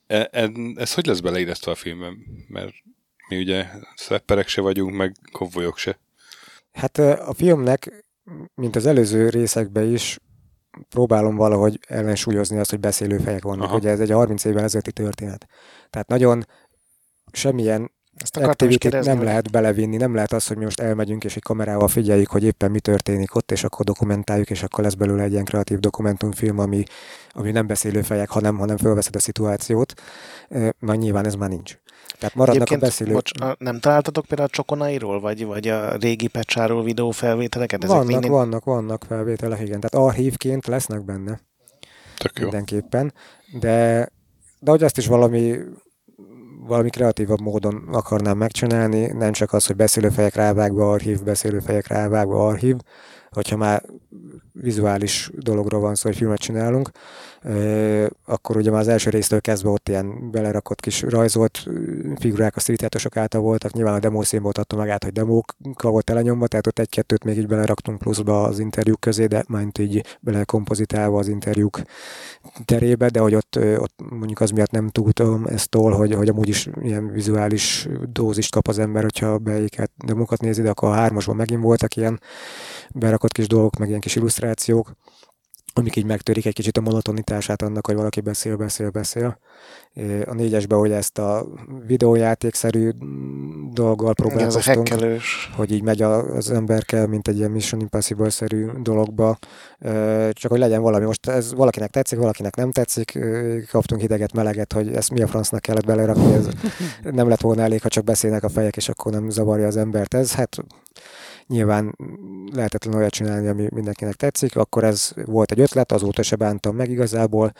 E, e, ez hogy lesz beleíresztve a filmben? Mert mi ugye szepperek se vagyunk, meg kovbolyok se. Hát a filmnek, mint az előző részekben is, próbálom valahogy ellensúlyozni azt, hogy beszélő fejek vannak. Aha. Ugye ez egy 30 évvel ezelőtti történet. Tehát nagyon semmilyen ezt activity nem lehet belevinni, nem lehet az, hogy mi most elmegyünk és egy kamerával figyeljük, hogy éppen mi történik ott, és akkor dokumentáljuk, és akkor lesz belőle egy ilyen kreatív dokumentumfilm, ami, ami nem beszélő fejek, hanem, hanem fölveszed a szituációt. Majd nyilván ez már nincs. Tehát maradnak Egyébként, a beszélők. Bocs, nem találtatok például a Csokonairól, vagy, vagy a régi pecsáról videófelvételeket? Ezek vannak, minden... vannak, vannak felvételek, igen. Tehát archívként lesznek benne. Tök jó. Mindenképpen. De, de hogy azt is valami valami kreatívabb módon akarnám megcsinálni, nem csak az, hogy beszélőfejek rávágva archív, beszélőfejek rávágva archív, hogyha már vizuális dologról van szó, hogy filmet csinálunk, akkor ugye már az első résztől kezdve ott ilyen belerakott kis rajzolt figurák a streetjátosok által voltak, nyilván a demo színból adta magát, hogy demókkal volt elenyomva, tehát ott egy-kettőt még így beleraktunk pluszba az interjúk közé, de majd így belekompozitálva az interjúk terébe, de hogy ott, ott mondjuk az miatt nem tudtam ezt tól, hogy, hogy amúgy is ilyen vizuális dózist kap az ember, hogyha beéket demókat nézi, de akkor a hármasban megint voltak ilyen berakott kis dolgok, meg ilyen kis illusztrációk amik így megtörik egy kicsit a monotonitását annak, hogy valaki beszél, beszél, beszél. A négyesben, hogy ezt a videójátékszerű dolggal próbálkoztunk, hogy így megy az emberke, mint egy ilyen Mission Impossible-szerű dologba, csak hogy legyen valami. Most ez valakinek tetszik, valakinek nem tetszik, kaptunk hideget, meleget, hogy ezt mi a francnak kellett belerakni, ez <laughs> nem lett volna elég, ha csak beszélnek a fejek, és akkor nem zavarja az embert. Ez hát nyilván lehetetlen olyat csinálni, ami mindenkinek tetszik, akkor ez volt egy ötlet, azóta se bántam meg igazából.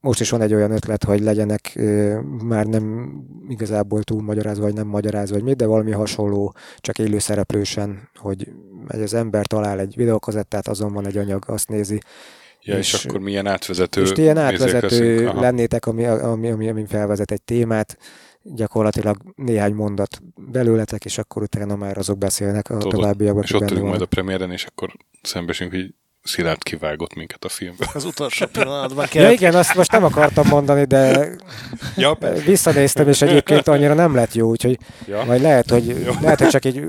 Most is van egy olyan ötlet, hogy legyenek már nem igazából túl magyarázva, vagy nem magyarázva, vagy mit, de valami hasonló, csak élő szereplősen, hogy az ember talál egy videókazettát, azon van egy anyag, azt nézi, Ja, és, és akkor milyen átvezető És ilyen átvezető lennétek, ami, ami, ami, ami felvezet egy témát, gyakorlatilag néhány mondat belőletek, és akkor utána már azok beszélnek a továbbiakban. És ott ülünk majd a premiéren, és akkor szembesünk, hogy Szilárd kivágott minket a filmbe. Az utolsó <laughs> pillanatban kellett. Ja igen, azt most nem akartam mondani, de ja, visszanéztem, és egyébként annyira nem lett jó, úgyhogy ja. majd lehet, hogy, jó. lehet, hogy csak egy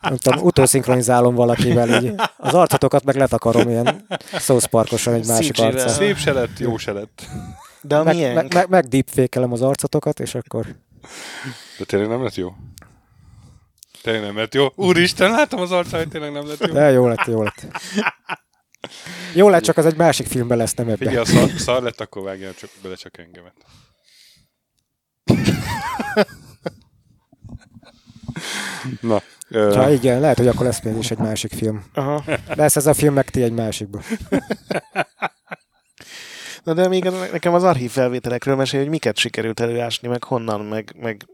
nem tudom, utószinkronizálom valakivel, így az arcotokat meg letakarom ilyen szószparkosan egy másik arccal. Szép se lett, jó se lett. De a meg, miénk? Meg, meg, meg deepfake az arcotokat, és akkor... De tényleg nem lett jó? Tényleg nem lett jó? Úristen, látom az arcát, tényleg nem lett jó. De jó lett, jó lett. Jó lett, csak az egy másik filmben lesz, nem ebben. Figyelj, ha szar, szar lett, akkor vágjál csak, bele csak engemet. Na. Ha igen, lehet, hogy akkor lesz még is egy másik film. Aha. Lesz ez a film, meg ti egy másikban. Na de még nekem az archív felvételekről mesélj, hogy miket sikerült előásni, meg honnan, meg, meg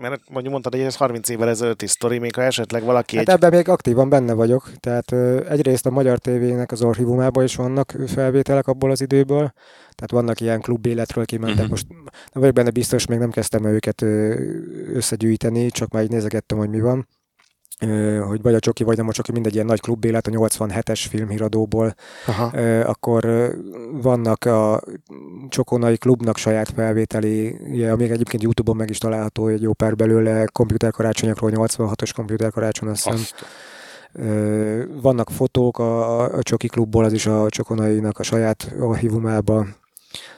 mert mondjuk mondtad, hogy ez 30 évvel ezelőtti sztori, még ha esetleg valaki hát egy... ebben még aktívan benne vagyok, tehát egyrészt a Magyar TV-nek az archívumában is vannak felvételek abból az időből, tehát vannak ilyen klub életről kimentek, uh-huh. most nem vagyok benne biztos, még nem kezdtem őket összegyűjteni, csak már így nézegettem, hogy mi van. Hogy vagy a Csoki, vagy nem a Csoki, mindegy ilyen nagy klubélet a 87-es filmhíradóból, Aha. Akkor vannak a Csokonai klubnak saját felvételi, ami egyébként Youtube-on meg is található egy jó pár belőle, komputerkarácsonyokról, 86-os komputerkarácsony, azt hiszem. Azt. Vannak fotók a, a Csoki klubból, az is a Csokonainak a saját archívumában.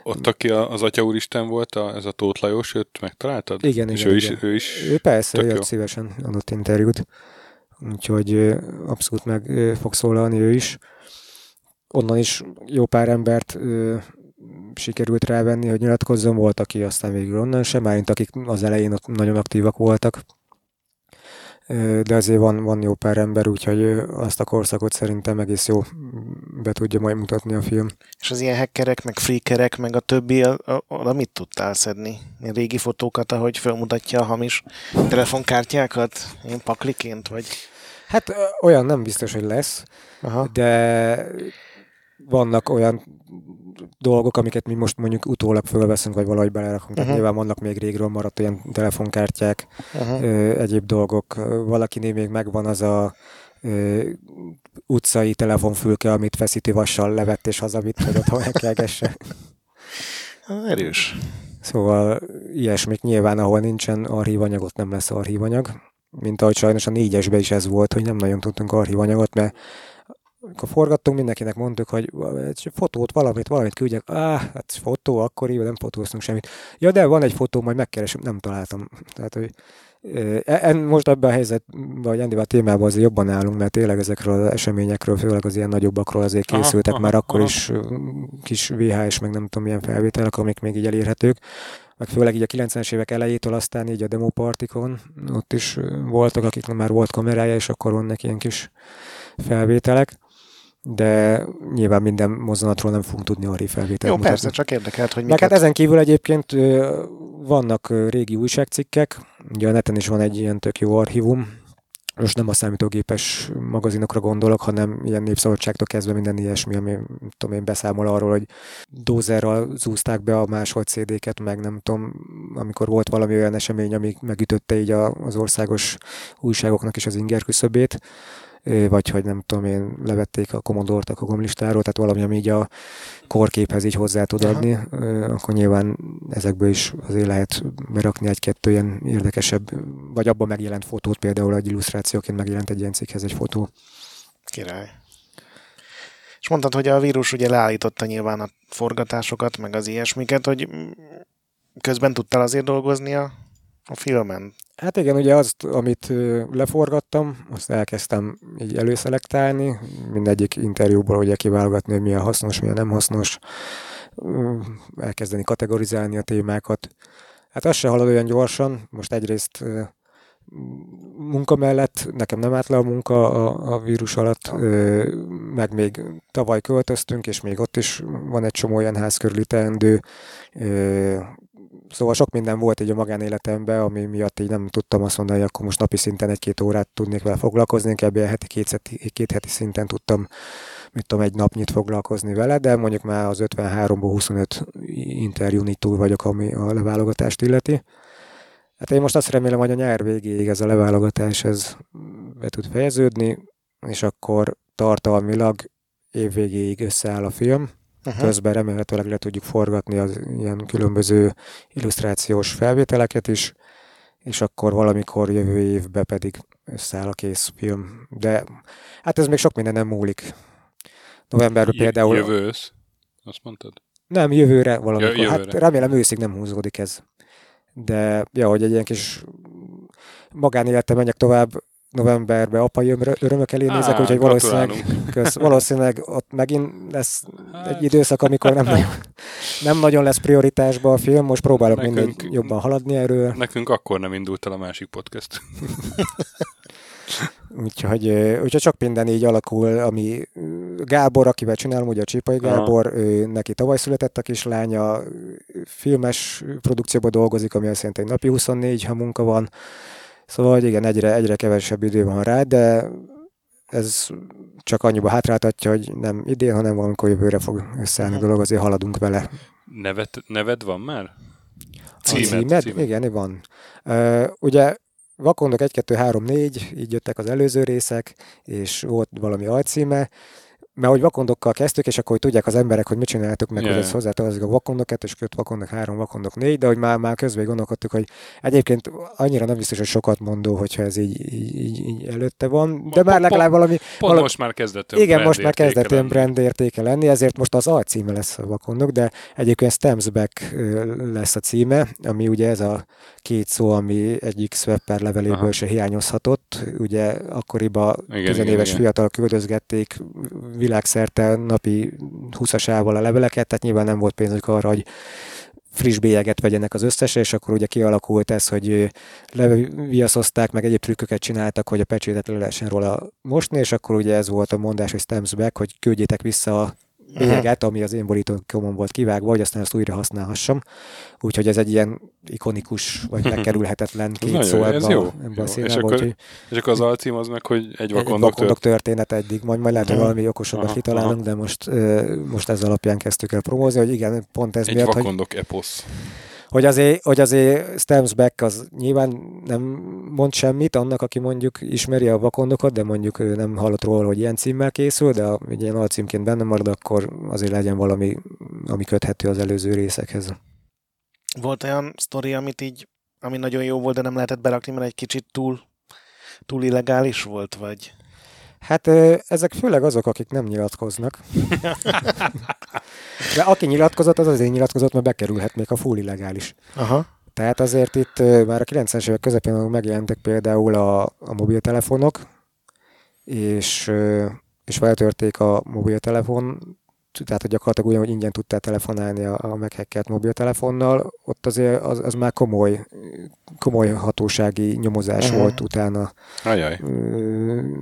Ott, aki az Atya Úristen volt, a, ez a Tóth Lajos, őt megtaláltad? Igen, És igen, ő, igen. Is, ő is... Ő persze, ő jó. jött szívesen adott interjút, úgyhogy abszolút meg fog szólalni ő is. Onnan is jó pár embert sikerült rávenni, hogy nyilatkozzon, volt, aki aztán végül onnan sem, mármint akik az elején ott nagyon aktívak voltak. De azért van, van jó pár ember, úgyhogy azt a korszakot szerintem egész jó be tudja majd mutatni a film. És az ilyen hackerek, meg freakerek, meg a többi, a- a- oda mit tudtál szedni? Ilyen régi fotókat, ahogy felmutatja a hamis telefonkártyákat? Ilyen pakliként, vagy? Hát olyan nem biztos, hogy lesz, Aha. de vannak olyan dolgok, amiket mi most mondjuk utólag fölveszünk, vagy valahogy belerakunk. Tehát Mhm. nyilván vannak még régről maradt olyan telefonkártyák, Aha. ö, egyéb dolgok. Valakinél még megvan az a ö, utcai telefonfülke, amit feszíti vassal levett és hazavitt, hogy otthon elkelgesse. <laughs> Ah, Erős. Szóval ilyesmik nyilván, ahol nincsen archívanyag, ott nem lesz archívanyag. Mint ahogy sajnos a négyesben is ez volt, hogy nem nagyon tudtunk archívanyagot, mert amikor forgattunk, mindenkinek mondtuk, hogy egy fotót, valamit, valamit küldjek. Á, hát fotó, akkor így nem fotóztunk semmit. Ja, de van egy fotó, majd megkeresem, nem találtam. Tehát, hogy ö, en, most ebben a helyzetben, vagy ennél a témában azért jobban állunk, mert tényleg ezekről az eseményekről, főleg az ilyen nagyobbakról azért Aha, készültek aha, már akkor aha. is kis VHS, meg nem tudom milyen felvételek, amik még így elérhetők meg főleg így a 90-es évek elejétől aztán így a demopartikon, ott is voltak, akiknek már volt kamerája, és akkor vannak ilyen kis felvételek, de nyilván minden mozzanatról nem fogunk tudni arra felvételt Jó, mutatni. persze, csak érdekelt, hogy Meg miket... hát ezen kívül egyébként vannak régi újságcikkek, ugye a neten is van egy ilyen tök jó archívum, most nem a számítógépes magazinokra gondolok, hanem ilyen népszabadságtól kezdve minden ilyesmi, ami tudom én beszámol arról, hogy dózerral zúzták be a másolt CD-ket, meg nem tudom, amikor volt valami olyan esemény, ami megütötte így az országos újságoknak is az inger küszöbét, vagy hogy nem tudom én, levették a Commodore-t a komlistáról, tehát valami, ami így a korképhez így hozzá tud Aha. adni, ö, akkor nyilván ezekből is azért lehet berakni egy-kettő ilyen érdekesebb, vagy abban megjelent fotót, például egy illusztrációként megjelent egy ilyen cikkhez egy fotó. Király. És mondtad, hogy a vírus ugye leállította nyilván a forgatásokat, meg az ilyesmiket, hogy közben tudtál azért dolgozni a, a filmen. Hát igen, ugye azt, amit leforgattam, azt elkezdtem így előszelektálni, mindegyik interjúból ugye kiválogatni, hogy mi a hasznos, mi a nem hasznos, elkezdeni kategorizálni a témákat. Hát az se halad olyan gyorsan, most egyrészt munka mellett, nekem nem állt le a munka a, a vírus alatt, meg még tavaly költöztünk, és még ott is van egy csomó olyan ház körüli teendő, Szóval sok minden volt így a magánéletemben, ami miatt így nem tudtam azt mondani, hogy akkor most napi szinten egy-két órát tudnék vele foglalkozni, inkább ilyen heti, két, két heti szinten tudtam, mit tudom, egy napnyit foglalkozni vele, de mondjuk már az 53-ból 25 interjún így túl vagyok, ami a leválogatást illeti. Hát én most azt remélem, hogy a nyár végéig ez a leválogatás ez be tud fejeződni, és akkor tartalmilag év végéig összeáll a film Uh-huh. közben remélhetőleg le tudjuk forgatni az ilyen különböző illusztrációs felvételeket is, és akkor valamikor jövő évben pedig összeáll a kész film. De hát ez még sok minden nem múlik. Novemberben J- például... Jövő ősz. Azt mondtad? Nem, jövőre valamikor. Ja, Hát jövőre. remélem őszig nem húzódik ez. De ja, hogy egy ilyen kis magánéletem menjek tovább, novemberben apai öröm- örömök elé nézek, Á, úgyhogy valószínűleg, <laughs> kösz, valószínűleg ott megint lesz Hát, egy időszak, amikor nem nagyon, nem nagyon lesz prioritásba a film, most próbálok Nekünk- mindig jobban haladni erről, Nekünk akkor nem indult el a másik podcast. <laughs> úgyhogy, úgyhogy sok minden így alakul, ami Gábor, akivel csinálom, ugye a Csipai Aha. Gábor, ő, neki tavaly született a kislánya, filmes produkcióban dolgozik, ami azt jelenti, hogy napi 24, ha munka van, szóval igen, egyre, egyre kevesebb idő van rá, de ez csak annyiba hátráltatja, hogy nem idén, hanem valamikor jövőre fog összeállni a dolog, azért haladunk vele. Neved, neved van már? A címed? Igen, van. Uh, ugye Vakondok 1, 2, 3, 4, így jöttek az előző részek, és volt valami alcíme, mert hogy vakondokkal kezdtük, és akkor hogy tudják az emberek, hogy mit csináltuk, meg Yeah. hogy ez hozzátartozik a vakondok 2, és 5 vakondok 3, vakondok 4, de hogy már, már közben gondolkodtuk, hogy egyébként annyira nem biztos, hogy sokat mondó, hogyha ez így, így, így, előtte van, de már legalább valami, Pont valami most már kezdett igen, most már kezdett olyan brand értéke lenni, ezért most az alcíme lesz a vakondok, de egyébként Stems Back lesz a címe, ami ugye ez a két szó, ami egyik Swepper leveléből Aha. se hiányozhatott. Ugye akkoriban tizenéves fiatal küldözgették világszerte napi 20-asával a leveleket, tehát nyilván nem volt pénzük arra, hogy friss bélyeget vegyenek az összesre, és akkor ugye kialakult ez, hogy leviaszozták, meg egyéb trükköket csináltak, hogy a pecsétet le lehessen róla mosni, és akkor ugye ez volt a mondás, hogy stems back, hogy küldjétek vissza a bélyeget, ami az én borítókomon volt kivágva, hogy aztán ezt újra használhassam. Úgyhogy ez egy ilyen ikonikus, vagy megkerülhetetlen két szó jó, ez ebbe, jó. a, ebbe a És színába, akkor úgyhogy És akkor az alcím az meg, hogy egy egy vakondok vakondok történet eddig, majd, majd lehet, hogy valami okosabbat kitalálunk, de most, most ez alapján kezdtük el promózni, hogy igen, pont ez Egy miatt, hogy vakondok eposz. Hogy azért, hogy azért Stems Back az nyilván nem mond semmit annak, aki mondjuk ismeri a vakondokat, de mondjuk ő nem hallott róla, hogy ilyen címmel készül, de egy ilyen alcímként benne marad, akkor azért legyen valami, ami köthető az előző részekhez. Volt olyan sztori, amit így, ami nagyon jó volt, de nem lehetett berakni, mert egy kicsit túl, túl illegális volt, vagy... Hát ezek főleg azok, akik nem nyilatkoznak. <laughs> De aki nyilatkozott, az azért nyilatkozott, mert bekerülhet még a full illegális. Aha. Tehát azért itt már a 90-es évek közepén megjelentek például a, a mobiltelefonok, és, és feltörték a mobiltelefon, tehát hogy gyakorlatilag ugyanúgy ingyen tudtál telefonálni a, a meghekkelt mobiltelefonnal, ott azért az, az már komoly, komoly hatósági nyomozás Mhm. volt utána, Ajaj.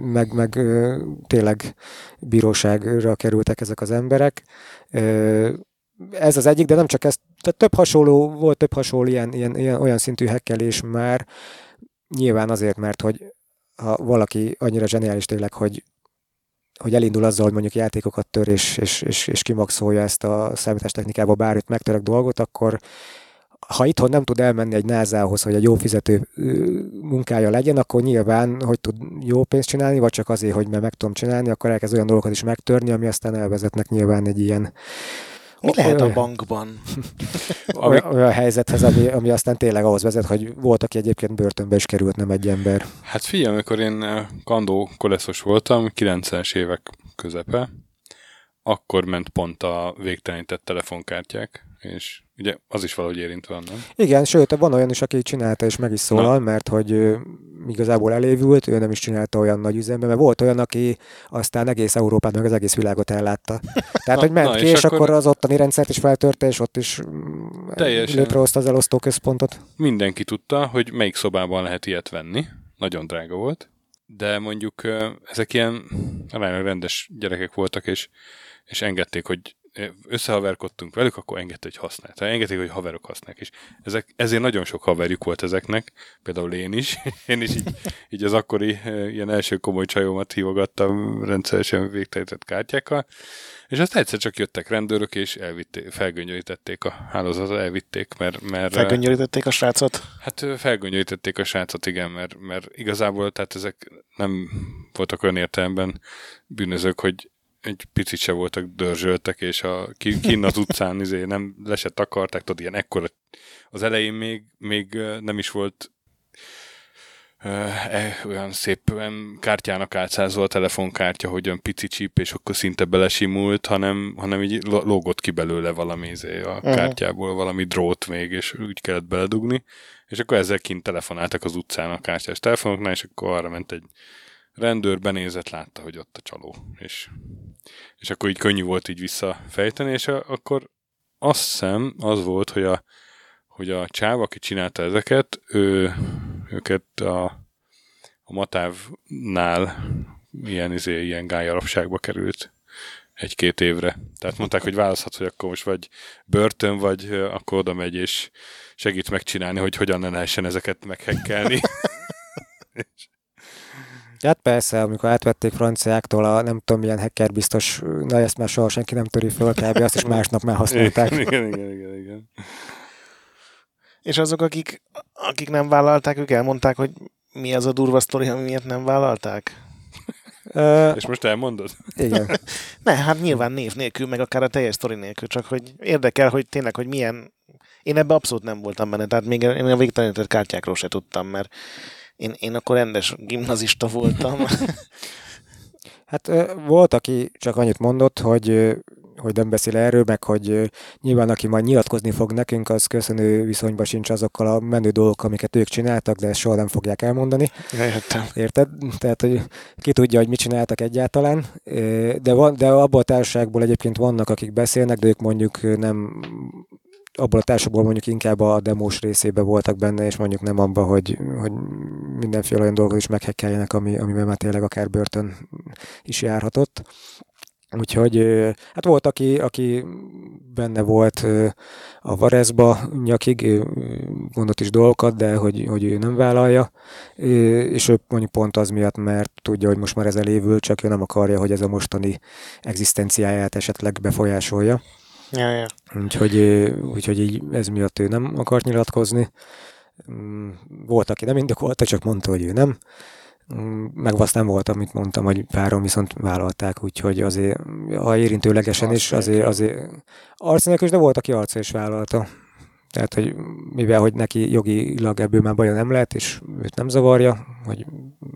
Meg, meg tényleg bíróságra kerültek ezek az emberek. Ez az egyik, de nem csak ez, tehát több hasonló, volt több hasonló ilyen, ilyen, ilyen olyan szintű hekkelés már, nyilván azért, mert hogy ha valaki annyira zseniális tényleg, hogy hogy elindul azzal, hogy mondjuk játékokat tör, és, és, és, és kimaxolja ezt a számítástechnikába bármit megtörök dolgot, akkor ha itthon nem tud elmenni egy názához, hogy egy jó fizető munkája legyen, akkor nyilván, hogy tud jó pénzt csinálni, vagy csak azért, hogy mert meg tudom csinálni, akkor elkezd olyan dolgokat is megtörni, ami aztán elvezetnek nyilván egy ilyen Mi lehet a bankban? <laughs> olyan, olyan helyzethez, ami, ami aztán tényleg ahhoz vezet, hogy volt, aki egyébként börtönbe is került, nem egy ember. Hát figyelj, amikor én eh, kandó koleszos voltam, 90-es évek közepe, akkor ment pont a végtelenített telefonkártyák, és ugye az is valahogy érint van, nem? Igen, sőt, van olyan is, aki csinálta és meg is szólal, mert hogy igazából elévült, ő nem is csinálta olyan nagy üzembe, mert volt olyan, aki aztán egész Európát, meg az egész világot ellátta. <laughs> Tehát, Na, hogy ment na, ki, és és, akkor- akkor az ottani rendszert is feltörte, és ott is mm, Teljesen. létrehozta az elosztóközpontot. Mindenki tudta, hogy melyik szobában lehet ilyet venni. Nagyon drága volt. De mondjuk ezek ilyen rendes gyerekek voltak, és, és engedték, hogy összehaverkodtunk velük, akkor engedték, hogy használják. Tehát engedték, hogy haverok használják. És ezek, ezért nagyon sok haverjuk volt ezeknek, például én is. <laughs> Én is így, így az akkori eh, ilyen első komoly csajomat hívogattam rendszeresen végtelenített kártyákkal, és aztán egyszer csak jöttek rendőrök, és elvitték, felgöngyölítették a hálózatot, elvitték, mert... mert eh, Felgöngyörítették a srácot? Hát ö, felgöngyölítették a srácot, igen, mert, mert igazából tehát ezek nem voltak olyan értelemben bűnözők, hogy egy picit se voltak dörzsöltek, és a, ki- kinn az utcán izé, nem le se takarták, tudod, ilyen ekkora. Az elején még, még nem is volt e, olyan szépen kártyának átszázva a telefonkártya, hogy olyan pici csíp, és akkor szinte belesimult, hanem, hanem így lógott ki belőle valami izé, a Mhm. kártyából, valami drót még, és úgy kellett beledugni. És akkor ezzel kint telefonáltak az utcán a kártyás telefonoknál, és akkor arra ment egy rendőr, benézett, látta, hogy ott a csaló. És, és akkor így könnyű volt így visszafejteni, és a, akkor azt hiszem, az volt, hogy a, hogy a csáv, aki csinálta ezeket, ő, őket a, a Matávnál ilyen, izé, ilyen gályarapságba került egy-két évre. Tehát mondták, hogy választhat, hogy akkor most vagy börtön, vagy akkor oda megy, és segít megcsinálni, hogy hogyan ne lehessen ezeket meghekkelni. <laughs> Hát persze, amikor átvették franciáktól a nem tudom milyen hacker biztos, na ezt már soha senki nem töri föl, kb. azt is másnap <laughs> már használták. igen, igen, igen, igen. És azok, akik, akik nem vállalták, ők elmondták, hogy mi az a durva sztori, ami miért nem vállalták? Uh, És most elmondod? igen. <laughs> Ne, hát nyilván név nélkül, meg akár a teljes sztori nélkül, csak hogy érdekel, hogy tényleg, hogy milyen... Én ebbe abszolút nem voltam benne, tehát még én a végtelenített kártyákról se tudtam, mert én, én akkor rendes gimnazista voltam. <laughs> Hát volt, aki csak annyit mondott, hogy hogy nem beszél erről, meg hogy nyilván aki majd nyilatkozni fog nekünk, az köszönő viszonyban sincs azokkal a menő dolgokkal, amiket ők csináltak, de ezt soha nem fogják elmondani. Eljöttem. Érted? Tehát, hogy ki tudja, hogy mit csináltak egyáltalán. De, van, de abból a társaságból egyébként vannak, akik beszélnek, de ők mondjuk nem abból a társaságból mondjuk inkább a demós részébe voltak benne, és mondjuk nem abban, hogy, hogy mindenféle olyan dolgot is meghekkeljenek, ami, amiben már tényleg akár börtön is járhatott. Úgyhogy hát volt, aki, aki benne volt a Varezba nyakig, mondott is dolgokat, de hogy, hogy ő nem vállalja, és ő mondjuk pont az miatt, mert tudja, hogy most már ez elévül, csak ő nem akarja, hogy ez a mostani egzisztenciáját esetleg befolyásolja. Ja, ja. Úgyhogy, úgyhogy így ez miatt ő nem akart nyilatkozni. Mm, Volt, aki nem indokolta, csak mondta, hogy ő nem. Mm, Meg aztán volt, amit mondtam, hogy páron viszont vállalták, úgyhogy azért, ha érintőlegesen is, azért, azért arc nélkül is, de volt, aki arca is vállalta. Tehát, hogy mivel, hogy neki jogilag ebből már baja nem lehet, és őt nem zavarja, hogy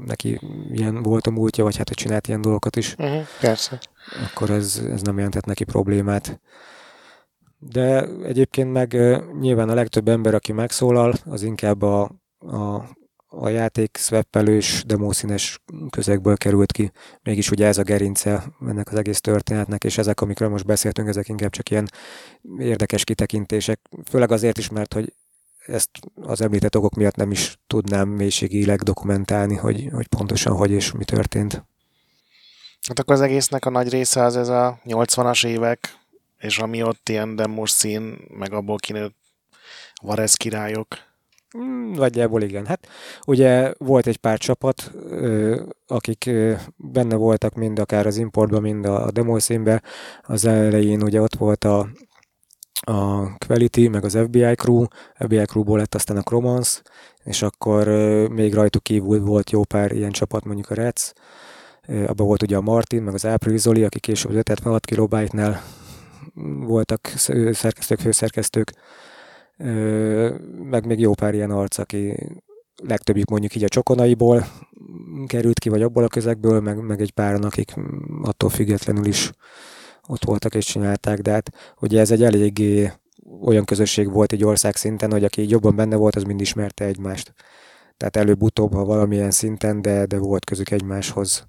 neki ilyen volt a múltja, vagy hát, hogy csinált ilyen dolgokat is, Uh-huh, persze. akkor ez, ez nem jelentett neki problémát. De egyébként meg nyilván a legtöbb ember, aki megszólal, az inkább a, a, a játék swappelős, demószínes közegből került ki. Mégis ugye ez a gerince ennek az egész történetnek, és ezek, amikről most beszéltünk, ezek inkább csak ilyen érdekes kitekintések. Főleg azért is, mert hogy ezt az említett okok miatt nem is tudnám mélységileg dokumentálni, hogy, hogy pontosan hogy és mi történt. Hát akkor az egésznek a nagy része az ez a 80-as évek, és ami ott ilyen demos szín, meg abból kinőtt Varez királyok. Mm, Nagyjából igen. Hát ugye volt egy pár csapat, akik benne voltak mind akár az importban, mind a, demo színbe. Az elején ugye ott volt a, a Quality, meg az FBI Crew, FBI Crewból lett aztán a Cromance, és akkor még rajtuk kívül volt jó pár ilyen csapat, mondjuk a Reds, abban volt ugye a Martin, meg az April Zoli, akik később az 576 kilobájtnál voltak sz- szerkesztők, főszerkesztők, meg még jó pár ilyen arc, aki legtöbbjük mondjuk így a csokonaiból került ki, vagy abból a közegből, meg, meg egy páran, akik attól függetlenül is ott voltak és csinálták, de hát ugye ez egy eléggé olyan közösség volt egy ország szinten, hogy aki így jobban benne volt, az mind ismerte egymást. Tehát előbb-utóbb, ha valamilyen szinten, de, de volt közük egymáshoz.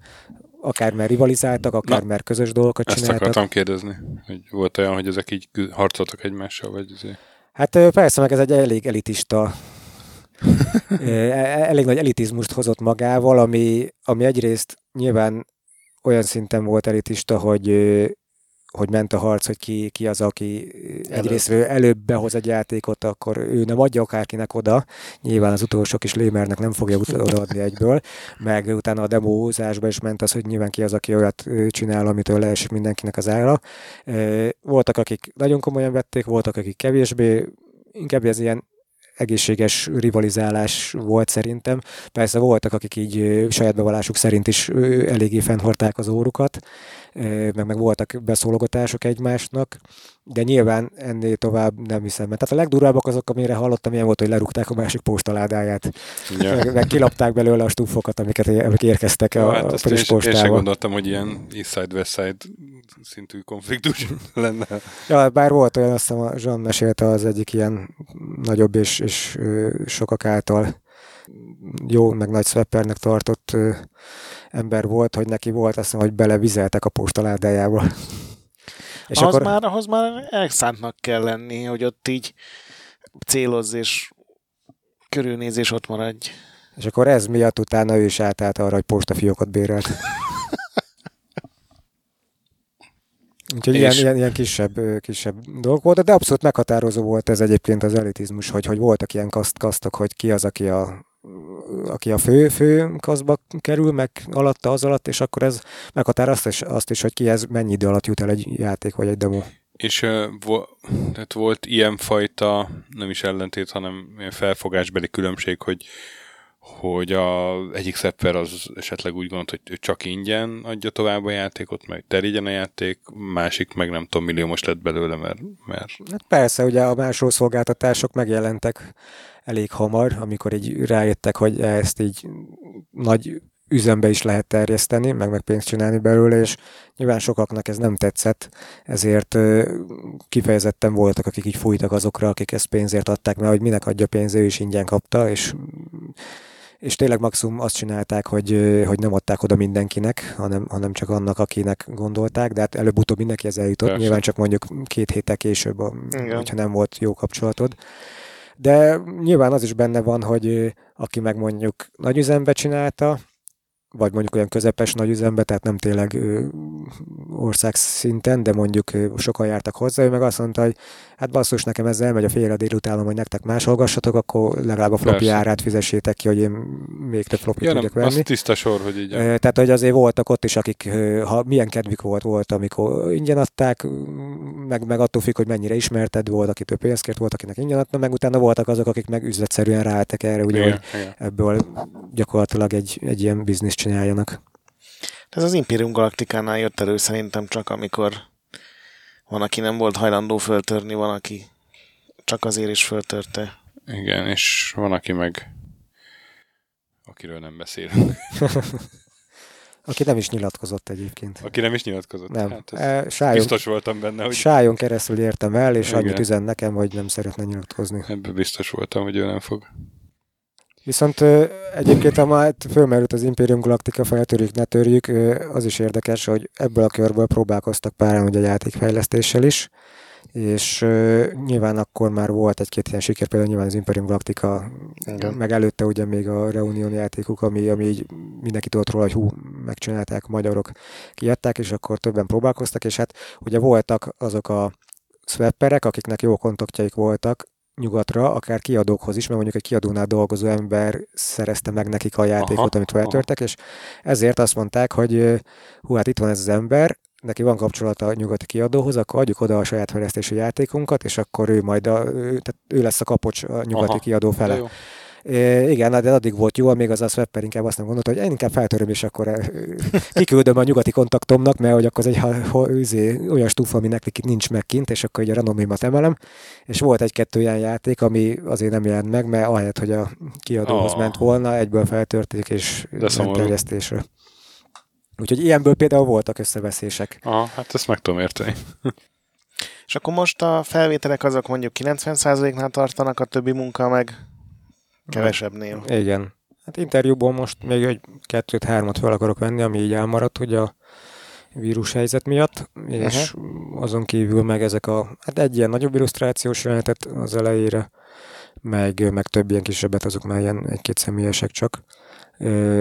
Akár mert rivalizáltak, akár Na, mert közös dolgokat Ezt csináltak. akartam kérdezni, hogy volt olyan, hogy ezek így harcoltak egymással, vagy azért. Hát persze, meg ez egy elég elitista, <laughs> ö, e- elég nagy elitizmust hozott magával, ami, ami egyrészt nyilván olyan szinten volt elitista, hogy hogy ment a harc, hogy ki, ki az, aki egyrésztről előbb behoz egy játékot, akkor ő nem adja akárkinek oda. Nyilván az utolsó kis lémernek nem fogja odaadni egyből, meg utána a demózásba is ment az, hogy nyilván ki az, aki olyat csinál, amitől leesik mindenkinek az ára. Voltak, akik nagyon komolyan vették, voltak, akik kevésbé, inkább ez ilyen egészséges rivalizálás volt szerintem. Persze voltak, akik így saját bevallásuk szerint is eléggé fennhordták az órukat, meg, meg voltak beszólogatások egymásnak, de nyilván ennél tovább nem hiszem. Mert tehát a legdurvábbak azok, amire hallottam, ilyen volt, hogy lerúgták a másik postaládáját, Ja. meg, meg kilapták belőle a stúfokat, amiket amik érkeztek Ja, a, hát a én, friss sem- én sem gondoltam, hogy ilyen East Side, West Side szintű konfliktus <laughs> lenne. Ja, bár volt olyan, azt hiszem a Jean mesélte az egyik ilyen nagyobb és, és sokak által jó, meg nagy swappernek tartott ember volt, hogy neki volt, azt hiszem, hogy belevizeltek a postaládájába. <laughs> És ahhoz, akkor, már, ahhoz már elszántnak kell lenni, hogy ott így célozz és körülnézés ott maradj. és akkor ez miatt utána ő is átállt arra, hogy postafiókot bérelt. <laughs> Úgyhogy ilyen, És- ilyen, ilyen kisebb, kisebb dolgok volt, de abszolút meghatározó volt ez egyébként az elitizmus, hogy, hogy voltak ilyen kaszt, kasztok, hogy ki az, aki a, aki a fő, fő kaszba kerül, meg alatta az alatt, és akkor ez meghatározta azt is, azt is, hogy ki ez mennyi idő alatt jut el egy játék vagy egy demo. És vo- tehát volt ilyenfajta, nem is ellentét, hanem felfogásbeli különbség, hogy hogy a egyik szepper az esetleg úgy gondolt, hogy csak ingyen adja tovább a játékot, meg terigyen a játék, másik meg nem tudom, millió most lett belőle, mert... mert... Hát persze, ugye a másról szolgáltatások megjelentek elég hamar, amikor így rájöttek, hogy ezt így nagy üzembe is lehet terjeszteni, meg meg pénzt csinálni belőle, és nyilván sokaknak ez nem tetszett, ezért kifejezetten voltak, akik így fújtak azokra, akik ezt pénzért adták, mert hogy minek adja pénzt, ő is ingyen kapta, és és tényleg maximum azt csinálták, hogy, hogy nem adták oda mindenkinek, hanem, hanem csak annak, akinek gondolták, de hát előbb-utóbb mindenki ezzel jutott, Persze. nyilván csak mondjuk két héttel később, Igen. hogyha nem volt jó kapcsolatod. De nyilván az is benne van, hogy aki meg mondjuk nagy üzembe csinálta, vagy mondjuk olyan közepes nagy üzembe, tehát nem tényleg országszinten, de mondjuk sokan jártak hozzá, ő meg azt mondta, hogy hát basszus, nekem ezzel elmegy a fél délutánom, hogy nektek más hallgassatok, akkor legalább a floppy árát fizessétek ki, hogy én még több floppy ja, tudjak venni. Az tiszta sor, hogy így. Tehát, hogy azért voltak ott is, akik, ha milyen kedvük volt, volt, amikor ingyen adták, meg, meg attól függ, hogy mennyire ismerted, volt, aki több pénzt kért, volt, akinek ingyen adta, meg utána voltak azok, akik meg üzletszerűen ráálltak erre, ugye, igen, hogy igen. ebből gyakorlatilag egy, egy ilyen biznisz csináljanak. Ez az Imperium Galaktikánál jött elő szerintem csak, amikor van, aki nem volt hajlandó föltörni, van, aki csak azért is föltörte. Igen, és van, aki meg akiről nem beszélünk. <laughs> Aki nem is nyilatkozott egyébként. Aki nem is nyilatkozott. Nem. Hát e, sájon, biztos voltam benne, hogy... Sájon keresztül értem el, és Igen. annyit üzen nekem, hogy nem szeretne nyilatkozni. Ebből biztos voltam, hogy ő nem fog. Viszont egyébként, ha már fölmerült az Imperium Galactica feltörjük, ne törjük, az is érdekes, hogy ebből a körből próbálkoztak páran ugye a játékfejlesztéssel is, és nyilván akkor már volt egy-két ilyen siker, például nyilván az Imperium Galactica, Igen. meg előtte ugye még a Reunion játékuk, ami, ami így mindenki tudott róla, hogy hú, megcsinálták, magyarok kiadták, és akkor többen próbálkoztak, és hát ugye voltak azok a swapperek, akiknek jó kontaktjaik voltak, nyugatra, akár kiadókhoz is, mert mondjuk egy kiadónál dolgozó ember szerezte meg nekik a játékot, aha, amit feltörtek, és ezért azt mondták, hogy hú, hát itt van ez az ember, neki van kapcsolata a nyugati kiadóhoz, akkor adjuk oda a saját fejlesztési játékunkat, és akkor ő majd a, ő, tehát ő lesz a kapocs a nyugati aha, kiadó fele. Jó. É, igen, de addig volt jó, még az a Swapper inkább azt nem gondolta, hogy én inkább feltöröm, és akkor kiküldöm a nyugati kontaktomnak, mert hogy akkor az egy ha, ha, üzé, olyan stúfa, ami nekik nincs meg kint, és akkor egy a renomémat emelem. És volt egy-kettő ilyen játék, ami azért nem jelent meg, mert ahelyett, hogy a kiadóhoz oh. ment volna, egyből feltörték, és ment terjesztésre. Úgyhogy ilyenből például voltak összeveszések. Aha, hát ezt meg tudom érteni. És akkor most a felvételek azok mondjuk 90%-nál tartanak, a többi munka meg Kevesebbnél. Igen. Hát interjúból most még egy kettőt-hármat fel akarok venni, ami így elmaradt, hogy a vírus helyzet miatt, és uh-huh. azon kívül meg ezek a, hát egy ilyen nagyobb illusztrációs jelenetet az elejére, meg, meg több ilyen kisebbet, azok már ilyen egy-két személyesek csak,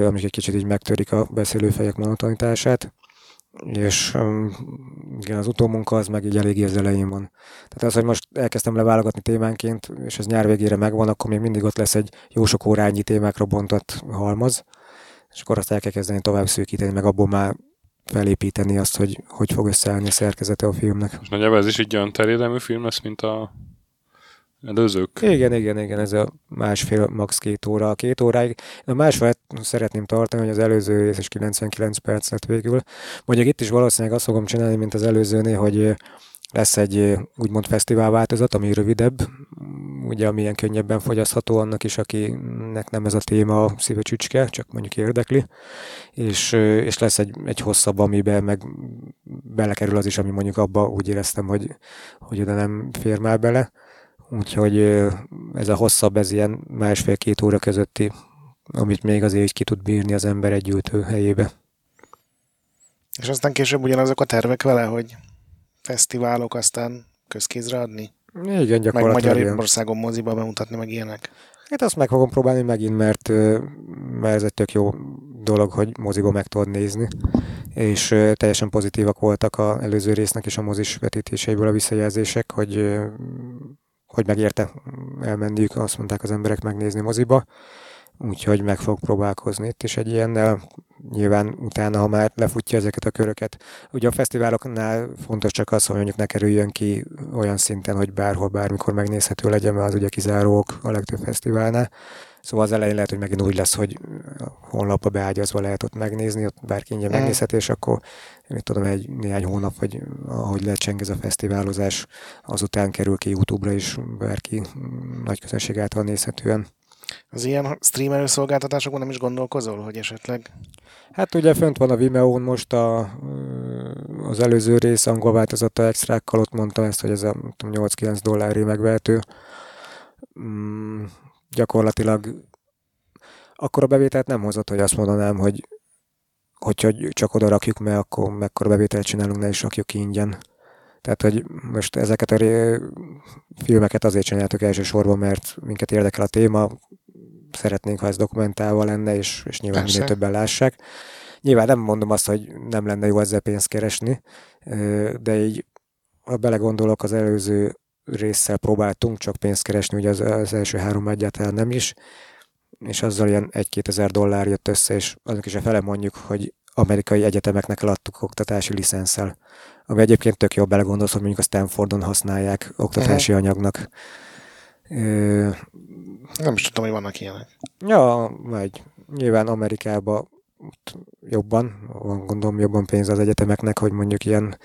amik egy kicsit így megtörik a beszélőfejek monotonitását és igen, az utómunka az meg így eléggé az elején van. Tehát az, hogy most elkezdtem leválogatni témánként, és ez nyár végére megvan, akkor még mindig ott lesz egy jó sok órányi témákra bontott halmaz, és akkor azt el kell kezdeni tovább szűkíteni, meg abból már felépíteni azt, hogy hogy fog összeállni a szerkezete a filmnek. És nagyjából ez is egy olyan terjedelmű film lesz, mint a előzők. Igen, igen, igen, ez a másfél, max. két óra, két óráig. A másfél szeretném tartani, hogy az előző rész is 99 perc lett végül. Mondjuk itt is valószínűleg azt fogom csinálni, mint az előzőnél, hogy lesz egy úgymond fesztivál változat, ami rövidebb, ugye ami ilyen könnyebben fogyasztható annak is, akinek nem ez a téma a szíve csücske, csak mondjuk érdekli, és, és lesz egy, egy hosszabb, amiben meg belekerül az is, ami mondjuk abba úgy éreztem, hogy, hogy oda nem fér már bele Úgyhogy ez a hosszabb, ez ilyen másfél-két óra közötti, amit még azért is ki tud bírni az ember egy gyűjtő helyébe. És aztán később ugyanazok a tervek vele, hogy fesztiválok, aztán közkézre adni? Igen, gyakorlatilag. Meg Magyarországon moziba bemutatni, meg ilyenek? Hát azt meg fogom próbálni megint, mert, mert ez egy tök jó dolog, hogy moziba meg tudod nézni. És teljesen pozitívak voltak az előző résznek és a mozis vetítéseiből a visszajelzések, hogy hogy megérte elmenniük, azt mondták az emberek megnézni moziba, úgyhogy meg fog próbálkozni itt is egy ilyennel. Nyilván utána, ha már lefutja ezeket a köröket. Ugye a fesztiváloknál fontos csak az, hogy mondjuk ne kerüljön ki olyan szinten, hogy bárhol, bármikor megnézhető legyen, mert az ugye kizárók a legtöbb fesztiválnál. Szóval az elején lehet, hogy megint úgy lesz, hogy honlapba beágyazva lehet ott megnézni, ott bárki ingyen Mhm. megnézheti, és akkor mit tudom, egy néhány hónap, vagy ahogy lecseng ez a fesztiválozás, azután kerül ki YouTube-ra is bárki mm, nagy közönség által nézhetően. Az ilyen streamer szolgáltatásokon nem is gondolkozol, hogy esetleg... Hát ugye fönt van a Vimeo-n most a, az előző rész angol változata extrákkal, ott mondta ezt, hogy ez a nem tudom, 8-9 dollári megvehető. Gyakorlatilag akkor a bevételt nem hozott, hogy azt mondanám, hogy hogyha csak oda rakjuk, mert akkor mekkora bevételt csinálunk, ne is rakjuk ki ingyen. Tehát, hogy most ezeket a ré- filmeket azért csináltuk elsősorban, mert minket érdekel a téma, szeretnénk, ha ez dokumentálva lenne, és, és nyilván Persze. minél többen lássák. Nyilván nem mondom azt, hogy nem lenne jó ezzel pénzt keresni, de így, ha belegondolok, az előző résszel próbáltunk csak pénzt keresni, ugye az, az első három egyáltalán nem is, és azzal ilyen 1-2 ezer dollár jött össze, és azok is a fele mondjuk, hogy amerikai egyetemeknek eladtuk oktatási licenszel, ami egyébként tök jó belegondolsz, hogy mondjuk a Stanfordon használják oktatási anyagnak. Ö, Nem is tudtam, hogy vannak ilyenek. Ja, megy. Nyilván Amerikában jobban, van gondolom jobban pénz az egyetemeknek, hogy mondjuk ilyen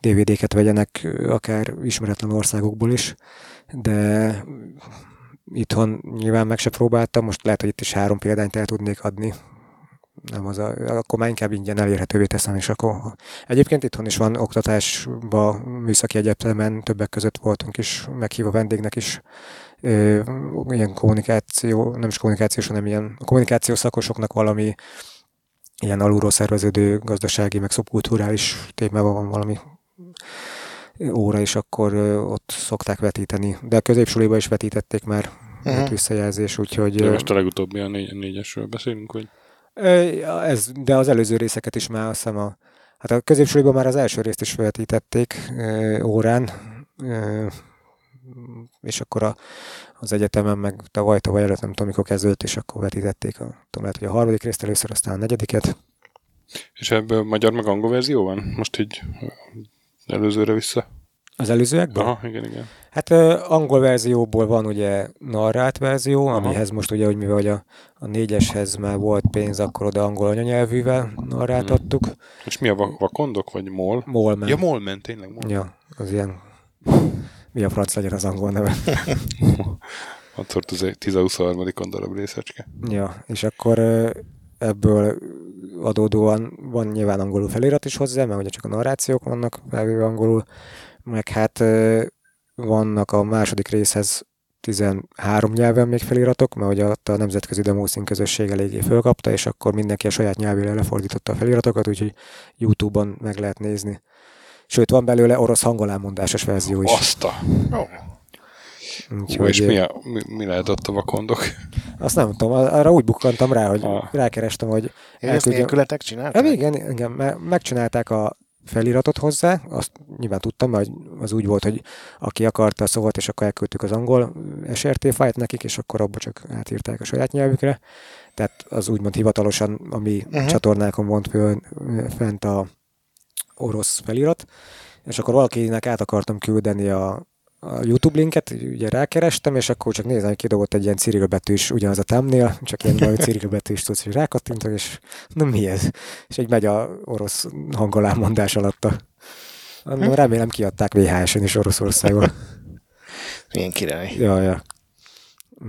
DVD-ket vegyenek akár ismeretlen országokból is, de itthon nyilván meg se próbáltam, most lehet, hogy itt is három példányt el tudnék adni, nem az a, akkor már inkább ingyen elérhetővé teszem, és akkor egyébként itthon is van oktatásba, műszaki egyetemen, többek között voltunk is, meghívva vendégnek is ö, ilyen kommunikáció, nem is kommunikációs, hanem ilyen kommunikációs szakosoknak valami ilyen alulról szerveződő gazdasági, meg szubkulturális témában van valami óra, és akkor ott szokták vetíteni. De a középsuliba is vetítették már uh-huh. visszajelzés, úgyhogy... De most a legutóbbi a négy, négyesről beszélünk, ja, Ez, de az előző részeket is már azt hiszem a, hát a középsuliban már az első részt is vetítették órán, és akkor a, az egyetemen meg tavaly, tavaly előtt nem tudom, mikor kezdődött, és akkor vetítették a, tudom, lehet, hogy a harmadik részt először, aztán a negyediket. És ebből magyar meg angol verzió van? Most így előzőre vissza? Az előzőekben? Aha, igen, igen. Hát angol verzióból van ugye narrált verzió, Aha. amihez most ugye, hogy mivel hogy a, a négyeshez már volt pénz, akkor oda angol anyanyelvűvel narráltattuk. És mi a va- vakondok, vagy mol? Molman. Ja, mol ment, tényleg mol. Ja, az ilyen... Mi a franc legyen az angol neve? <laughs> Attól 10-23. darab részecske. Ja, és akkor ebből adódóan van nyilván angolul felirat is hozzá, mert ugye csak a narrációk vannak felvéve angolul, meg hát vannak a második részhez 13 nyelven még feliratok, mert ugye ott a nemzetközi demószín közösség eléggé fölkapta, és akkor mindenki a saját nyelvére lefordította a feliratokat, úgyhogy YouTube-on meg lehet nézni. Sőt, van belőle orosz hangolámondásos verzió is. Azt a... Ó, Hú, és mi, a, mi, mi lehet ott a vakondok? Azt nem tudom, arra úgy bukkantam rá, hogy Ah. rákerestem, hogy én ezt nélkületek Hát csinálták? igen, igen, me- megcsinálták a feliratot hozzá, azt nyilván tudtam, mert az úgy volt, hogy aki akarta, szólt, és akkor elküldtük az angol SRT fájlt nekik, és akkor abba csak átírták a saját nyelvükre. Tehát az úgymond hivatalosan a mi Mhm. uh-huh. csatornákon volt föl, fent a orosz felirat, és akkor valakinek át akartam küldeni a, a YouTube linket, ugye rákerestem, és akkor csak nézem, hogy kidobott egy ilyen Cyril betűs, ugyanaz a thumbnail, csak ilyen valami Cyril betűs tudsz, hogy rákattintok, és na mi ez? És egy megy a orosz hangolámondás alatta. Hm? Remélem kiadták VHS-en is Oroszországban. Milyen király. ja, ja.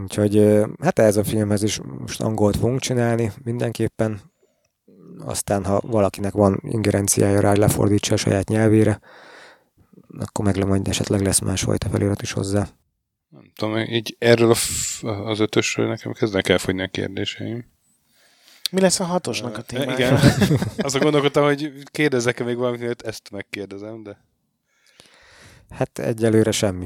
Úgyhogy hát ez a filmhez is most angolt fogunk csinálni mindenképpen. Aztán, ha valakinek van ingerenciája rá, hogy lefordítsa a saját nyelvére, akkor meg majd esetleg lesz másfajta felirat is hozzá. Nem tudom, így erről a f- az ötösről nekem kezdenek elfogyni a kérdéseim. Mi lesz a hatosnak a témája? Igen. <laughs> Azon gondolkodtam, hogy kérdezzek-e még valamit, mielőtt ezt megkérdezem, de... Hát egyelőre semmi.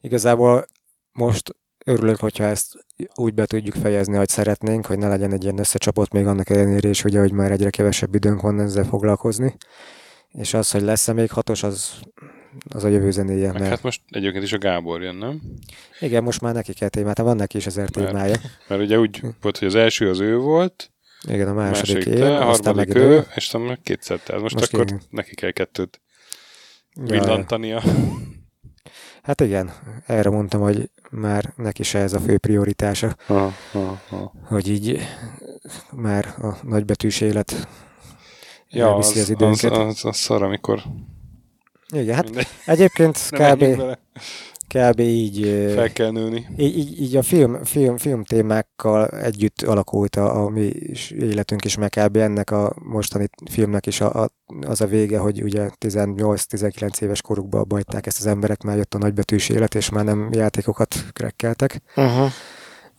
Igazából most örülök, hogyha ezt úgy be tudjuk fejezni, hogy szeretnénk, hogy ne legyen egy ilyen összecsapott még annak ellenére is, ugye, hogy már egyre kevesebb időnk van ezzel foglalkozni. És az, hogy lesz-e még hatos, az, az a jövő zenéje. Meg Mert hát most egyébként is a Gábor jön, nem? igen, most már neki kell témát, hát van neki is ezer témája. Mert ugye úgy volt, hogy az első az ő volt, Igen, a második, második év, te, a aztán meg ő, ő. és aztán meg kétszer te. Most, Most akkor igen. neki kell kettőt Ja, villantania. Hát igen, erre mondtam, hogy már neki se ez a fő prioritása, Ha, ha, ha. hogy így már a nagybetűs élet Ja, elviszi az, az időnket. az, az, az szar, amikor Igen, hát mindegy, egyébként kb. Kb. így, fel kell nőni. így, így, a film, film, film témákkal együtt alakult a, a mi életünk is, meg kb. ennek a mostani filmnek is a, a, az a vége, hogy ugye 18-19 éves korukban abba hagyták ezt az emberek, már jött a nagybetűs élet, és már nem játékokat krekkeltek. Uh-huh.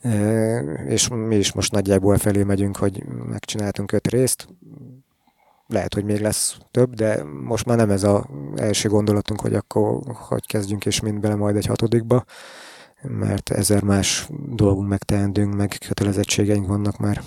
E, és mi is most nagyjából felé megyünk, hogy megcsináltunk öt részt. Lehet, hogy még lesz több, de most már nem ez az első gondolatunk, hogy akkor hogy kezdjünk és mind bele majd egy hatodikba, mert ezer más dolgunk megteendünk, meg kötelezettségeink vannak már.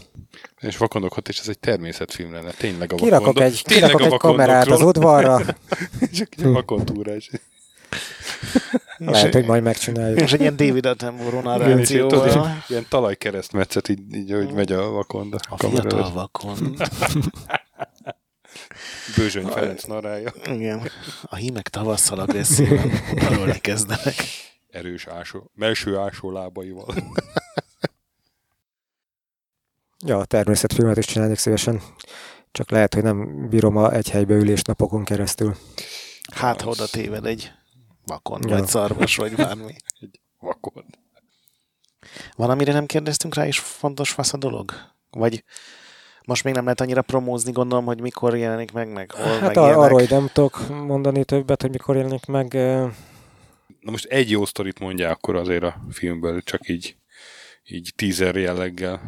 És vakondok és ez egy természetfilm lenne. Tényleg a Kirakok vakondok. egy, Tényleg kirakok a egy kamerát az udvarra, <laughs> Csak egy vakondtúrás. <laughs> lehet, hogy majd megcsináljuk. És egy ilyen David Attenborough narrációval. ilyen- ilyen talajkeresztmetszet, így, így hogy megy a vakonda. A fiatal vakon. <laughs> Bőzsöny Ferenc narrája. Igen. A hímek tavasszal agresszívan arról kezdenek. Erős ásó, melső ásó lábaival. Ja, természetfilmet is csinálnék szívesen. Csak lehet, hogy nem bírom a egy helybe ülés napokon keresztül. Hát, ha oda téved egy vakon, Ja. vagy szarvas, vagy bármi. <laughs> Vakond. Van, amire nem kérdeztünk rá, és fontos fasz a dolog? Vagy most még nem lehet annyira promózni, gondolom, hogy mikor jelenik meg, meg hol, Hát meg ar- arról így nem tudok mondani többet, hogy mikor jelenik meg. Na most egy jó sztorit mondja akkor azért a filmből, csak így, így teaser jelleggel.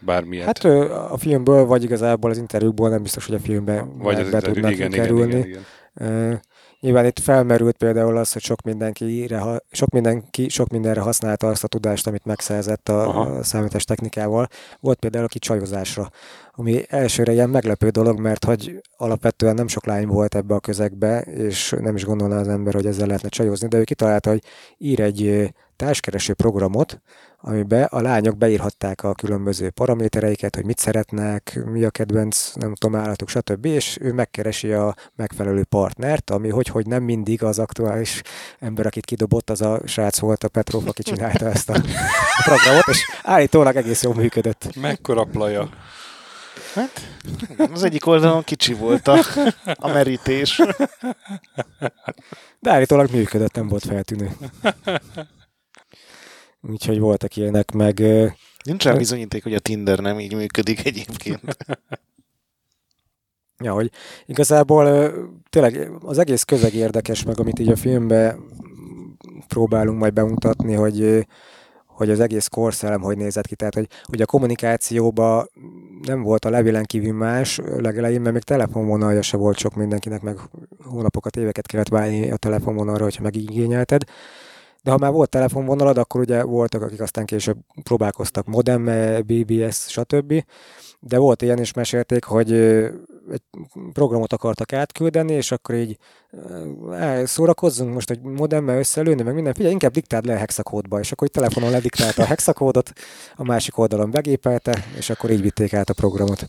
Bármilyet. Hát a filmből, vagy igazából az interjúkból nem biztos, hogy a filmbe Vagy az be interjú- tudnak igen, igen, kerülni. igen, igen. Ö, Nyilván itt felmerült például az, hogy sok mindenki, sok mindenki sok mindenre használta azt a tudást, amit megszerzett a, Aha. a számítás technikával. Volt például aki csajozásra, ami elsőre ilyen meglepő dolog, mert hogy alapvetően nem sok lány volt ebbe a közegbe, és nem is gondolná az ember, hogy ezzel lehetne csajozni, de ő kitalálta, hogy ír egy társkereső programot, amiben a lányok beírhatták a különböző paramétereiket, hogy mit szeretnek, mi a kedvenc, nem tudom, állatuk, stb. És ő megkeresi a megfelelő partnert, ami hogy, hogy nem mindig az aktuális ember, akit kidobott, az a srác volt, a Petrov, aki csinálta ezt a programot, és állítólag egész jól működött. Mekkora plaja. Hát, az egyik oldalon kicsi volt a, a merítés. De állítólag működött, nem volt feltűnő. Úgyhogy voltak ilyenek, meg Nincs rá bizonyíték, hogy a Tinder nem így működik egyébként. <laughs> Ja, hogy igazából tényleg az egész közeg érdekes, meg amit így a filmbe próbálunk majd bemutatni, hogy hogy az egész korszellem hogy nézett ki. Tehát, hogy, hogy a kommunikációban nem volt a levélen kívül más legelején, mert még telefonvonalja se volt sok mindenkinek, meg hónapokat, éveket kellett várni a telefonvonalra, hogyha megigényelted. De ha már volt telefonvonalad, akkor ugye voltak, akik aztán később próbálkoztak modem, BBS, stb. De volt ilyen is mesélték, hogy egy programot akartak átküldeni, és akkor így szórakozzunk most, hogy modemmel összelőni, meg minden, figyelj, inkább diktáld le a hexakódba, és akkor így telefonon lediktálta a hexakódot, a másik oldalon begépelte, és akkor így vitték át a programot.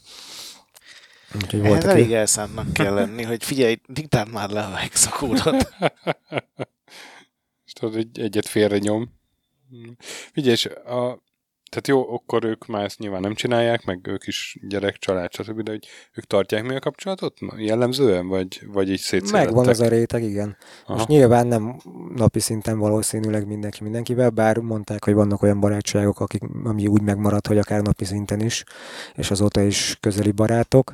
Úgyhogy Ez voltak elég elszántnak kell lenni, hogy figyelj, diktáld már le a hexakódot. <laughs> Tudod, egy, egyet félre nyom. Figyelj, és a, tehát jó, akkor ők már ezt nyilván nem csinálják, meg ők is gyerek, család, stb., de hogy ők tartják mi a kapcsolatot jellemzően, vagy, vagy így szétszélettek? Megvan az a réteg, igen. Aha. Most nyilván nem napi szinten valószínűleg mindenki mindenkivel, bár mondták, hogy vannak olyan barátságok, akik, ami úgy megmaradt, hogy akár napi szinten is, és azóta is közeli barátok,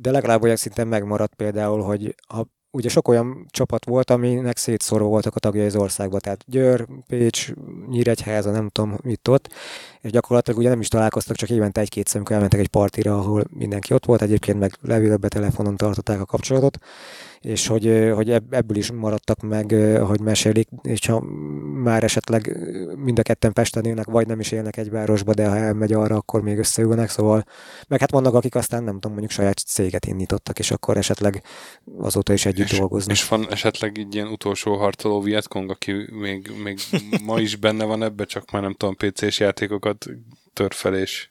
de legalább olyan szinten megmaradt például, hogy ha ugye sok olyan csapat volt, aminek szétszórva voltak a tagjai az országba, tehát Győr, Pécs, Nyíregyháza, nem tudom mit ott, és gyakorlatilag ugye nem is találkoztak, csak évente egy-kétszer, amikor elmentek egy partira, ahol mindenki ott volt, egyébként meg levélbe, telefonon tartották a kapcsolatot, és hogy, hogy ebb- ebből is maradtak meg, ahogy mesélik, és ha már esetleg mind a ketten Pesten élnek, vagy nem is élnek egy városba, de ha elmegy arra, akkor még összeülnek, szóval meg hát vannak, akik aztán nem tudom, mondjuk saját céget indítottak, és akkor esetleg azóta is együtt és, dolgoznak. és van esetleg így ilyen utolsó harcoló Vietkong, aki még, még ma is benne van ebbe, csak már nem tudom, PC-s játékokat tör fel, és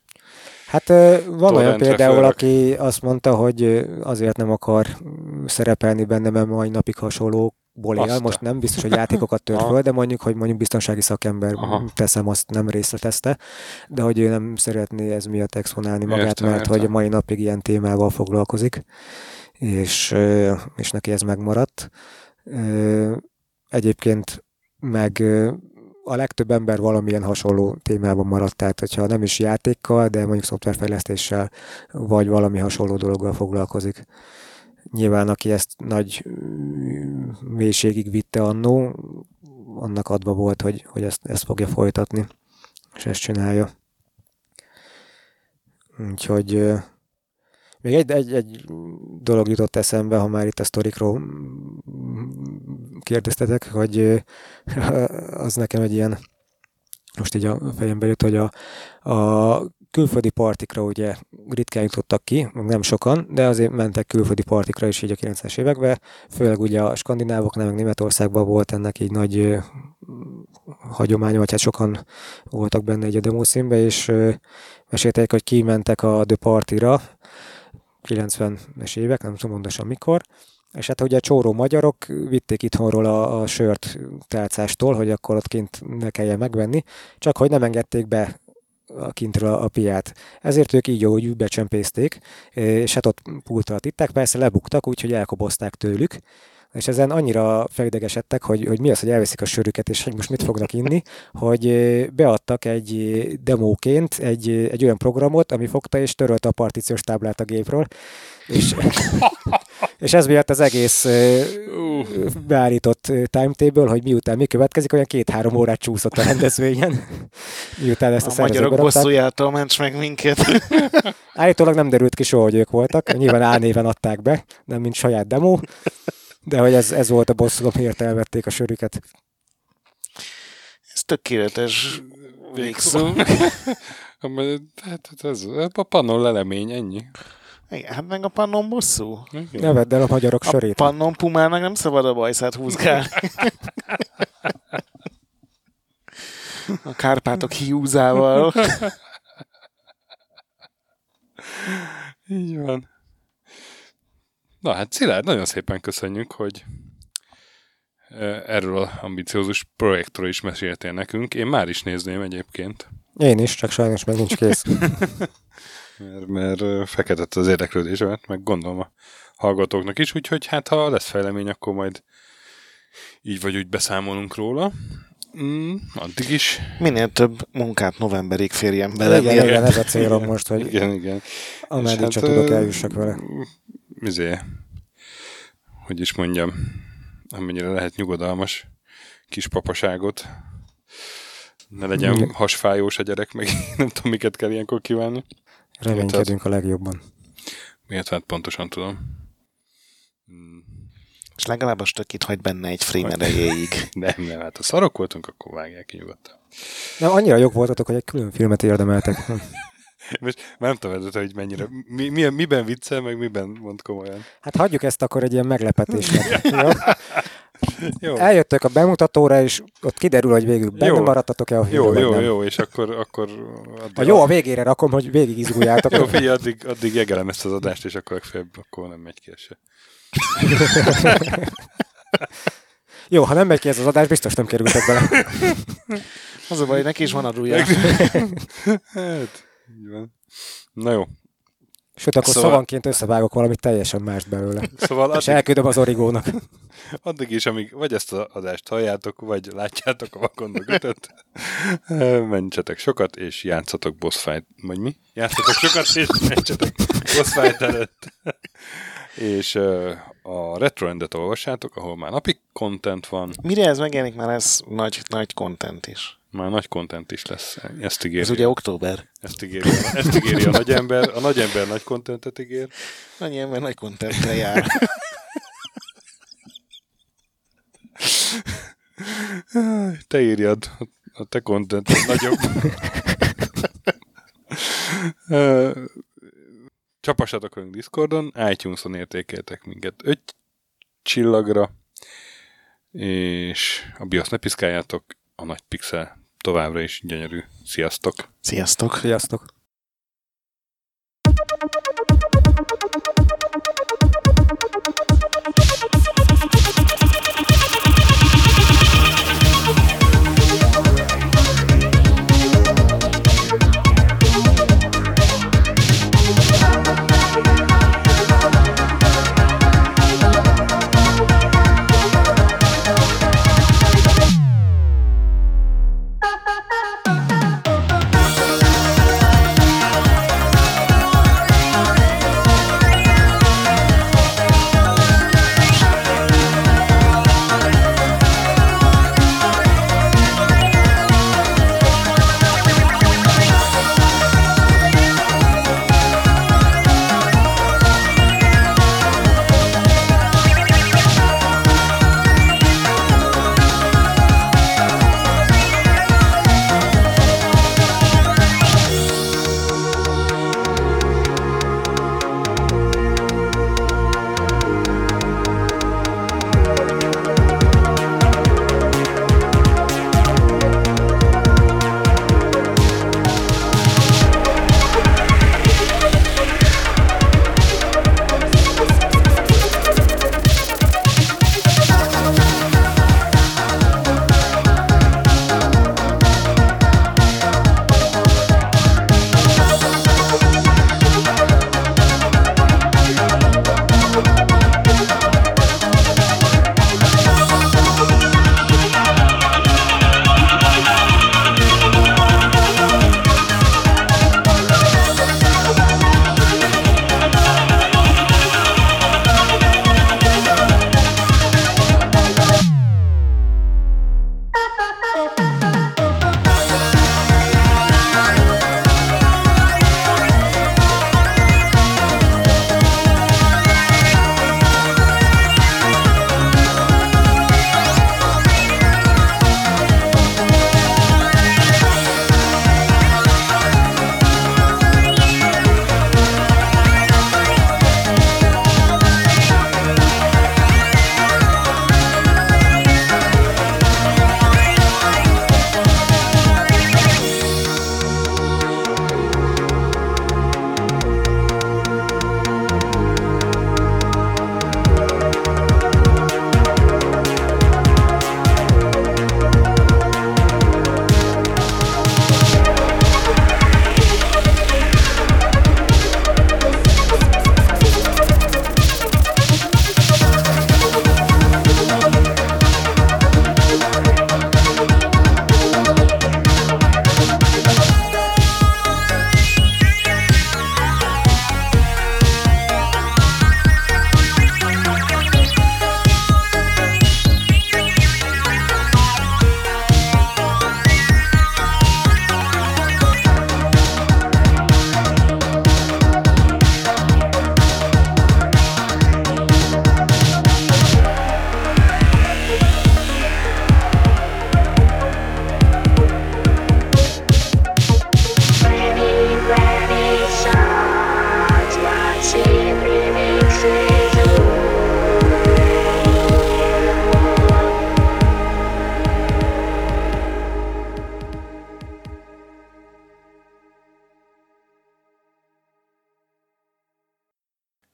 Hát van olyan Torrentre például, fölrak. aki azt mondta, hogy azért nem akar szerepelni benne, mert mai napig hasonló él, most nem biztos, hogy játékokat tört föl, de mondjuk, hogy mondjuk biztonsági szakember, Aha. teszem, azt nem részletezte, de hogy ő nem szeretné ez miatt exponálni magát, Értem, mert értem. hogy a mai napig ilyen témával foglalkozik, és, és neki ez megmaradt. Egyébként meg a legtöbb ember valamilyen hasonló témában maradt, tehát hogyha nem is játékkal, de mondjuk szoftverfejlesztéssel, vagy valami hasonló dologgal foglalkozik. Nyilván, aki ezt nagy mélységig vitte annó, annak adva volt, hogy, hogy ezt, ezt fogja folytatni, és ezt csinálja. Úgyhogy még egy, egy, egy dolog jutott eszembe, ha már itt a sztorikról kérdeztetek, hogy <laughs> az nekem egy ilyen, most így a fejembe jut, hogy a, a külföldi partikra ugye ritkán jutottak ki, nem sokan, de azért mentek külföldi partikra is így a 90-es években, főleg ugye a skandinávoknál, meg Németországban volt ennek így nagy hagyománya, vagy hát sokan voltak benne egy a demószínbe, és mesélték, hogy kimentek a The Party-ra, 90-es évek, nem tudom pontosan mikor, és hát ugye a csóró magyarok vitték itthonról a, a sört tálcástól, hogy akkor ott kint ne kelljen megvenni, csak hogy nem engedték be a kintről a, piát. Ezért ők így úgy becsempészték, és hát ott pult alatt itták, persze lebuktak, úgyhogy elkobozták tőlük, és ezen annyira felidegesedtek, hogy, hogy mi az, hogy elveszik a sörüket, és hogy most mit fognak inni, hogy beadtak egy demóként egy, egy olyan programot, ami fogta és törölte a partíciós táblát a gépről, és, <laughs> és ez miatt az egész Uh, beállított timetable, hogy miután mi következik, olyan két-három órát csúszott a rendezvényen, <laughs> miután ezt a, A magyarok bosszújától ments meg minket. <laughs> Állítólag nem derült ki soha, hogy ők voltak, nyilván álnéven adták be, nem mint saját demo, de hogy ez, ez volt a bosszulom, miért elvették a sörüket. Ez tökéletes végszó. <laughs> Hát ez, ez a pannon lelemény, ennyi. Igen, hát meg a pannon bosszú. Ne vedd el a magyarok A sörét. pannon pumának nem szabad a bajszát húzgálni. <laughs> A Kárpátok hiúzával. <laughs> Így van. Na hát Szilárd, nagyon szépen köszönjük, hogy erről a ambiciózus projektről is meséltél nekünk. Én már is nézném egyébként, Én is, csak sajnos meg nincs kész. <laughs> mert, mert feketett az érdeklődésemet, meg gondolom a hallgatóknak is, úgyhogy hát ha lesz fejlemény, akkor majd így vagy úgy beszámolunk róla. Mm, addig is. Minél több munkát novemberig férjen bele. igen, mielőtt- igen, ez a célom most, hogy Igen, igen. ameddig És csak hát, tudok, eljussak vele. Izé, hogy is mondjam, amennyire lehet nyugodalmas kis papaságot. Ne legyen Igen. hasfájós a gyerek, meg <laughs> nem tudom, miket kell ilyenkor kívánni. Reménykedünk a legjobban. Miért hát pontosan tudom. És legalább a stökit hagy benne egy frame erejéig. <laughs> Nem, nem, hát ha szarok voltunk, akkor vágják ki nyugodtan. Nem, annyira jók voltatok, hogy egy külön filmet érdemeltek. <laughs> Most már nem tudom, hogy mennyire, mi, mi, miben viccel, meg miben mond komolyan. Hát hagyjuk ezt akkor egy ilyen meglepetésnek. <laughs> Jó? <laughs> Jó, Eljöttök a bemutatóra, és ott kiderül, hogy végül benne Jó. maradtatok-e a jó, filmben, jó, nem. jó, és akkor, akkor addig, A jó, a végére rakom, hogy végig izguljátok. <laughs> Jó, figyelj, addig, addig jegelem ezt az adást, és akkor legfeljebb akkor nem megy ki se. <laughs> Jó, ha nem megy ki ez az adás, biztos nem kerültek bele. Az a baj, neki is van adója. Hát, így van. Na jó. Sőt, akkor Szóval- szavanként összevágok valamit teljesen mást belőle. Szóval És addig, elküldöm az origónak. <laughs> addig is, amíg vagy ezt az adást halljátok, vagy látjátok a vakondok ötöt, <laughs> mentsetek sokat, és játszatok boss fight, vagy mi? Játszatok sokat, és mentsetek boss fight előtt. <laughs> és a Retroendet olvassátok, ahol már napi content van, Mire ez megjelenik, már ez nagy, nagy content is. már nagy content is lesz. Ezt ígéri. Ez ugye október. Ezt ígéri, ezt ígéri a nagy ember. A nagy ember nagy kontentet ígér. Annyi ember nagy contentre jár. <laughs> Te írjad, a te content nagyobb. <laughs> Csapassatok velünk Discordon, iTunes-on értékeltek minket 5 csillagra, és a BIOS ne piszkáljátok, a nagy pixel továbbra is gyönyörű. Sziasztok! Sziasztok! Sziasztok!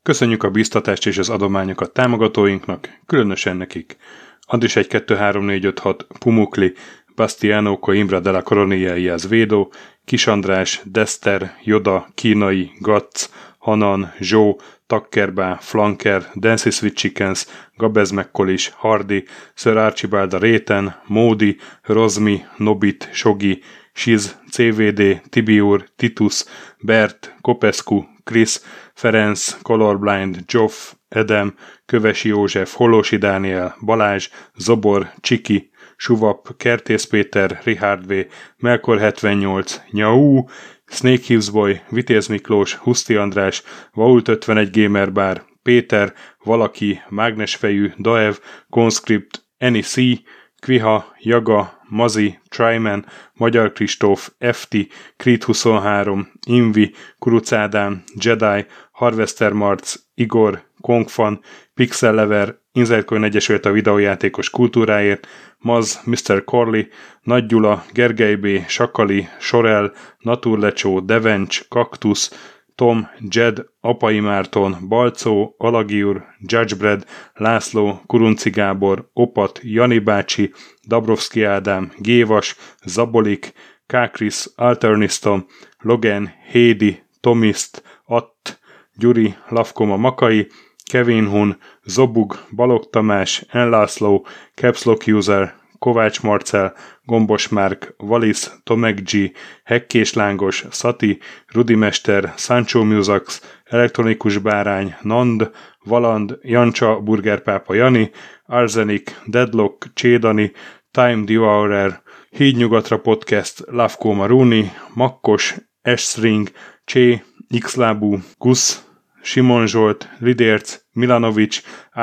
Köszönjük a biztatást és az adományokat támogatóinknak, különösen nekik. Andris 1 2 3 4 5 6 Pumukli, Bastiano Coimbra de la Coronia Iaz Védó, Kis András, Dester, Joda, Kínai, Gatz, Hanan, Zsó, Takkerbá, Flanker, Dancy Sweet Chickens, Gabez McCollis, Hardy, Sir Archibald Réten, Módi, Rozmi, Nobit, Sogi, Siz, CVD, Tibiur, Titus, Bert, Kopescu, Chris, Ferenc, Colorblind, Joff, Edem, Kövesi József, Holosi Dániel, Balázs, Zobor, Csiki, Suvap, Kertész Péter, Richard V, Melkor 78, Nyau, Snake Hughes Boy, Vitéz Miklós, Huszti András, Vault 51 Gamer Bar, Péter, Valaki, Mágnesfejű, Daev, Conscript, C, Kviha, Jaga, Mazi, Tryman, Magyar Kristóf, FT, Creed 23, Invi, Kuruc Ádám, Jedi, Harvester Marc, Igor, Kongfan, Pixel Lever, Inzertcoin Egyesült a videójátékos kultúráért, Maz, Mr. Corley, Nagy Gyula, Gergely B., Sakali, Sorel, Naturlecsó, Devencs, Kaktusz, Tom, Jed, Apai Márton, Balcó, Alagiur, Judgebred, László, Kurunci Gábor, Opat, Jani bácsi, Dabrowski Ádám, Gévas, Zabolik, Kákris, Alternistom, Logan, Hédi, Tomiszt, Att, Gyuri, Lavkoma Makai, Kevin Hun, Zobug, Balog Tamás, Enlászló, Capslock User, Kovács Marcel, Gombos Márk, Valisz, Tomek G, Hekkés Lángos, Szati, Rudimester, Sancho Musax, Elektronikus Bárány, Nand, Valand, Jancsa, Burgerpápa Jani, Arzenik, Deadlock, Csédani, Time Devourer, Hídnyugatra Podcast, Lavko Maruni, Makkos, Esring, Csé, Xlábú, Gusz, Simon Zsolt, Lidérc, Milanovic,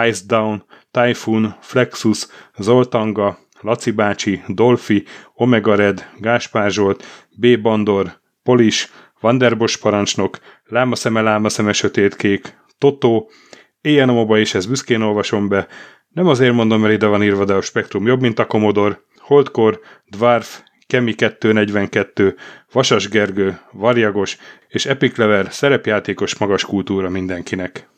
Ice Down, Typhoon, Flexus, Zoltanga, Laci bácsi, Dolfi, Omega Red, Gáspár Zsolt, B. Bandor, Polis, Vanderbos parancsnok, Lámaszeme, Lámaszeme, Sötétkék, Totó, Éjjel a moba és ez büszkén olvasom be, nem azért mondom, mert ide van írva, de a spektrum jobb, mint a Commodore, Holdkor, Dwarf, Kemi 242, Vasas Gergő, Varjagos és Epic Lever szerepjátékos magas kultúra mindenkinek.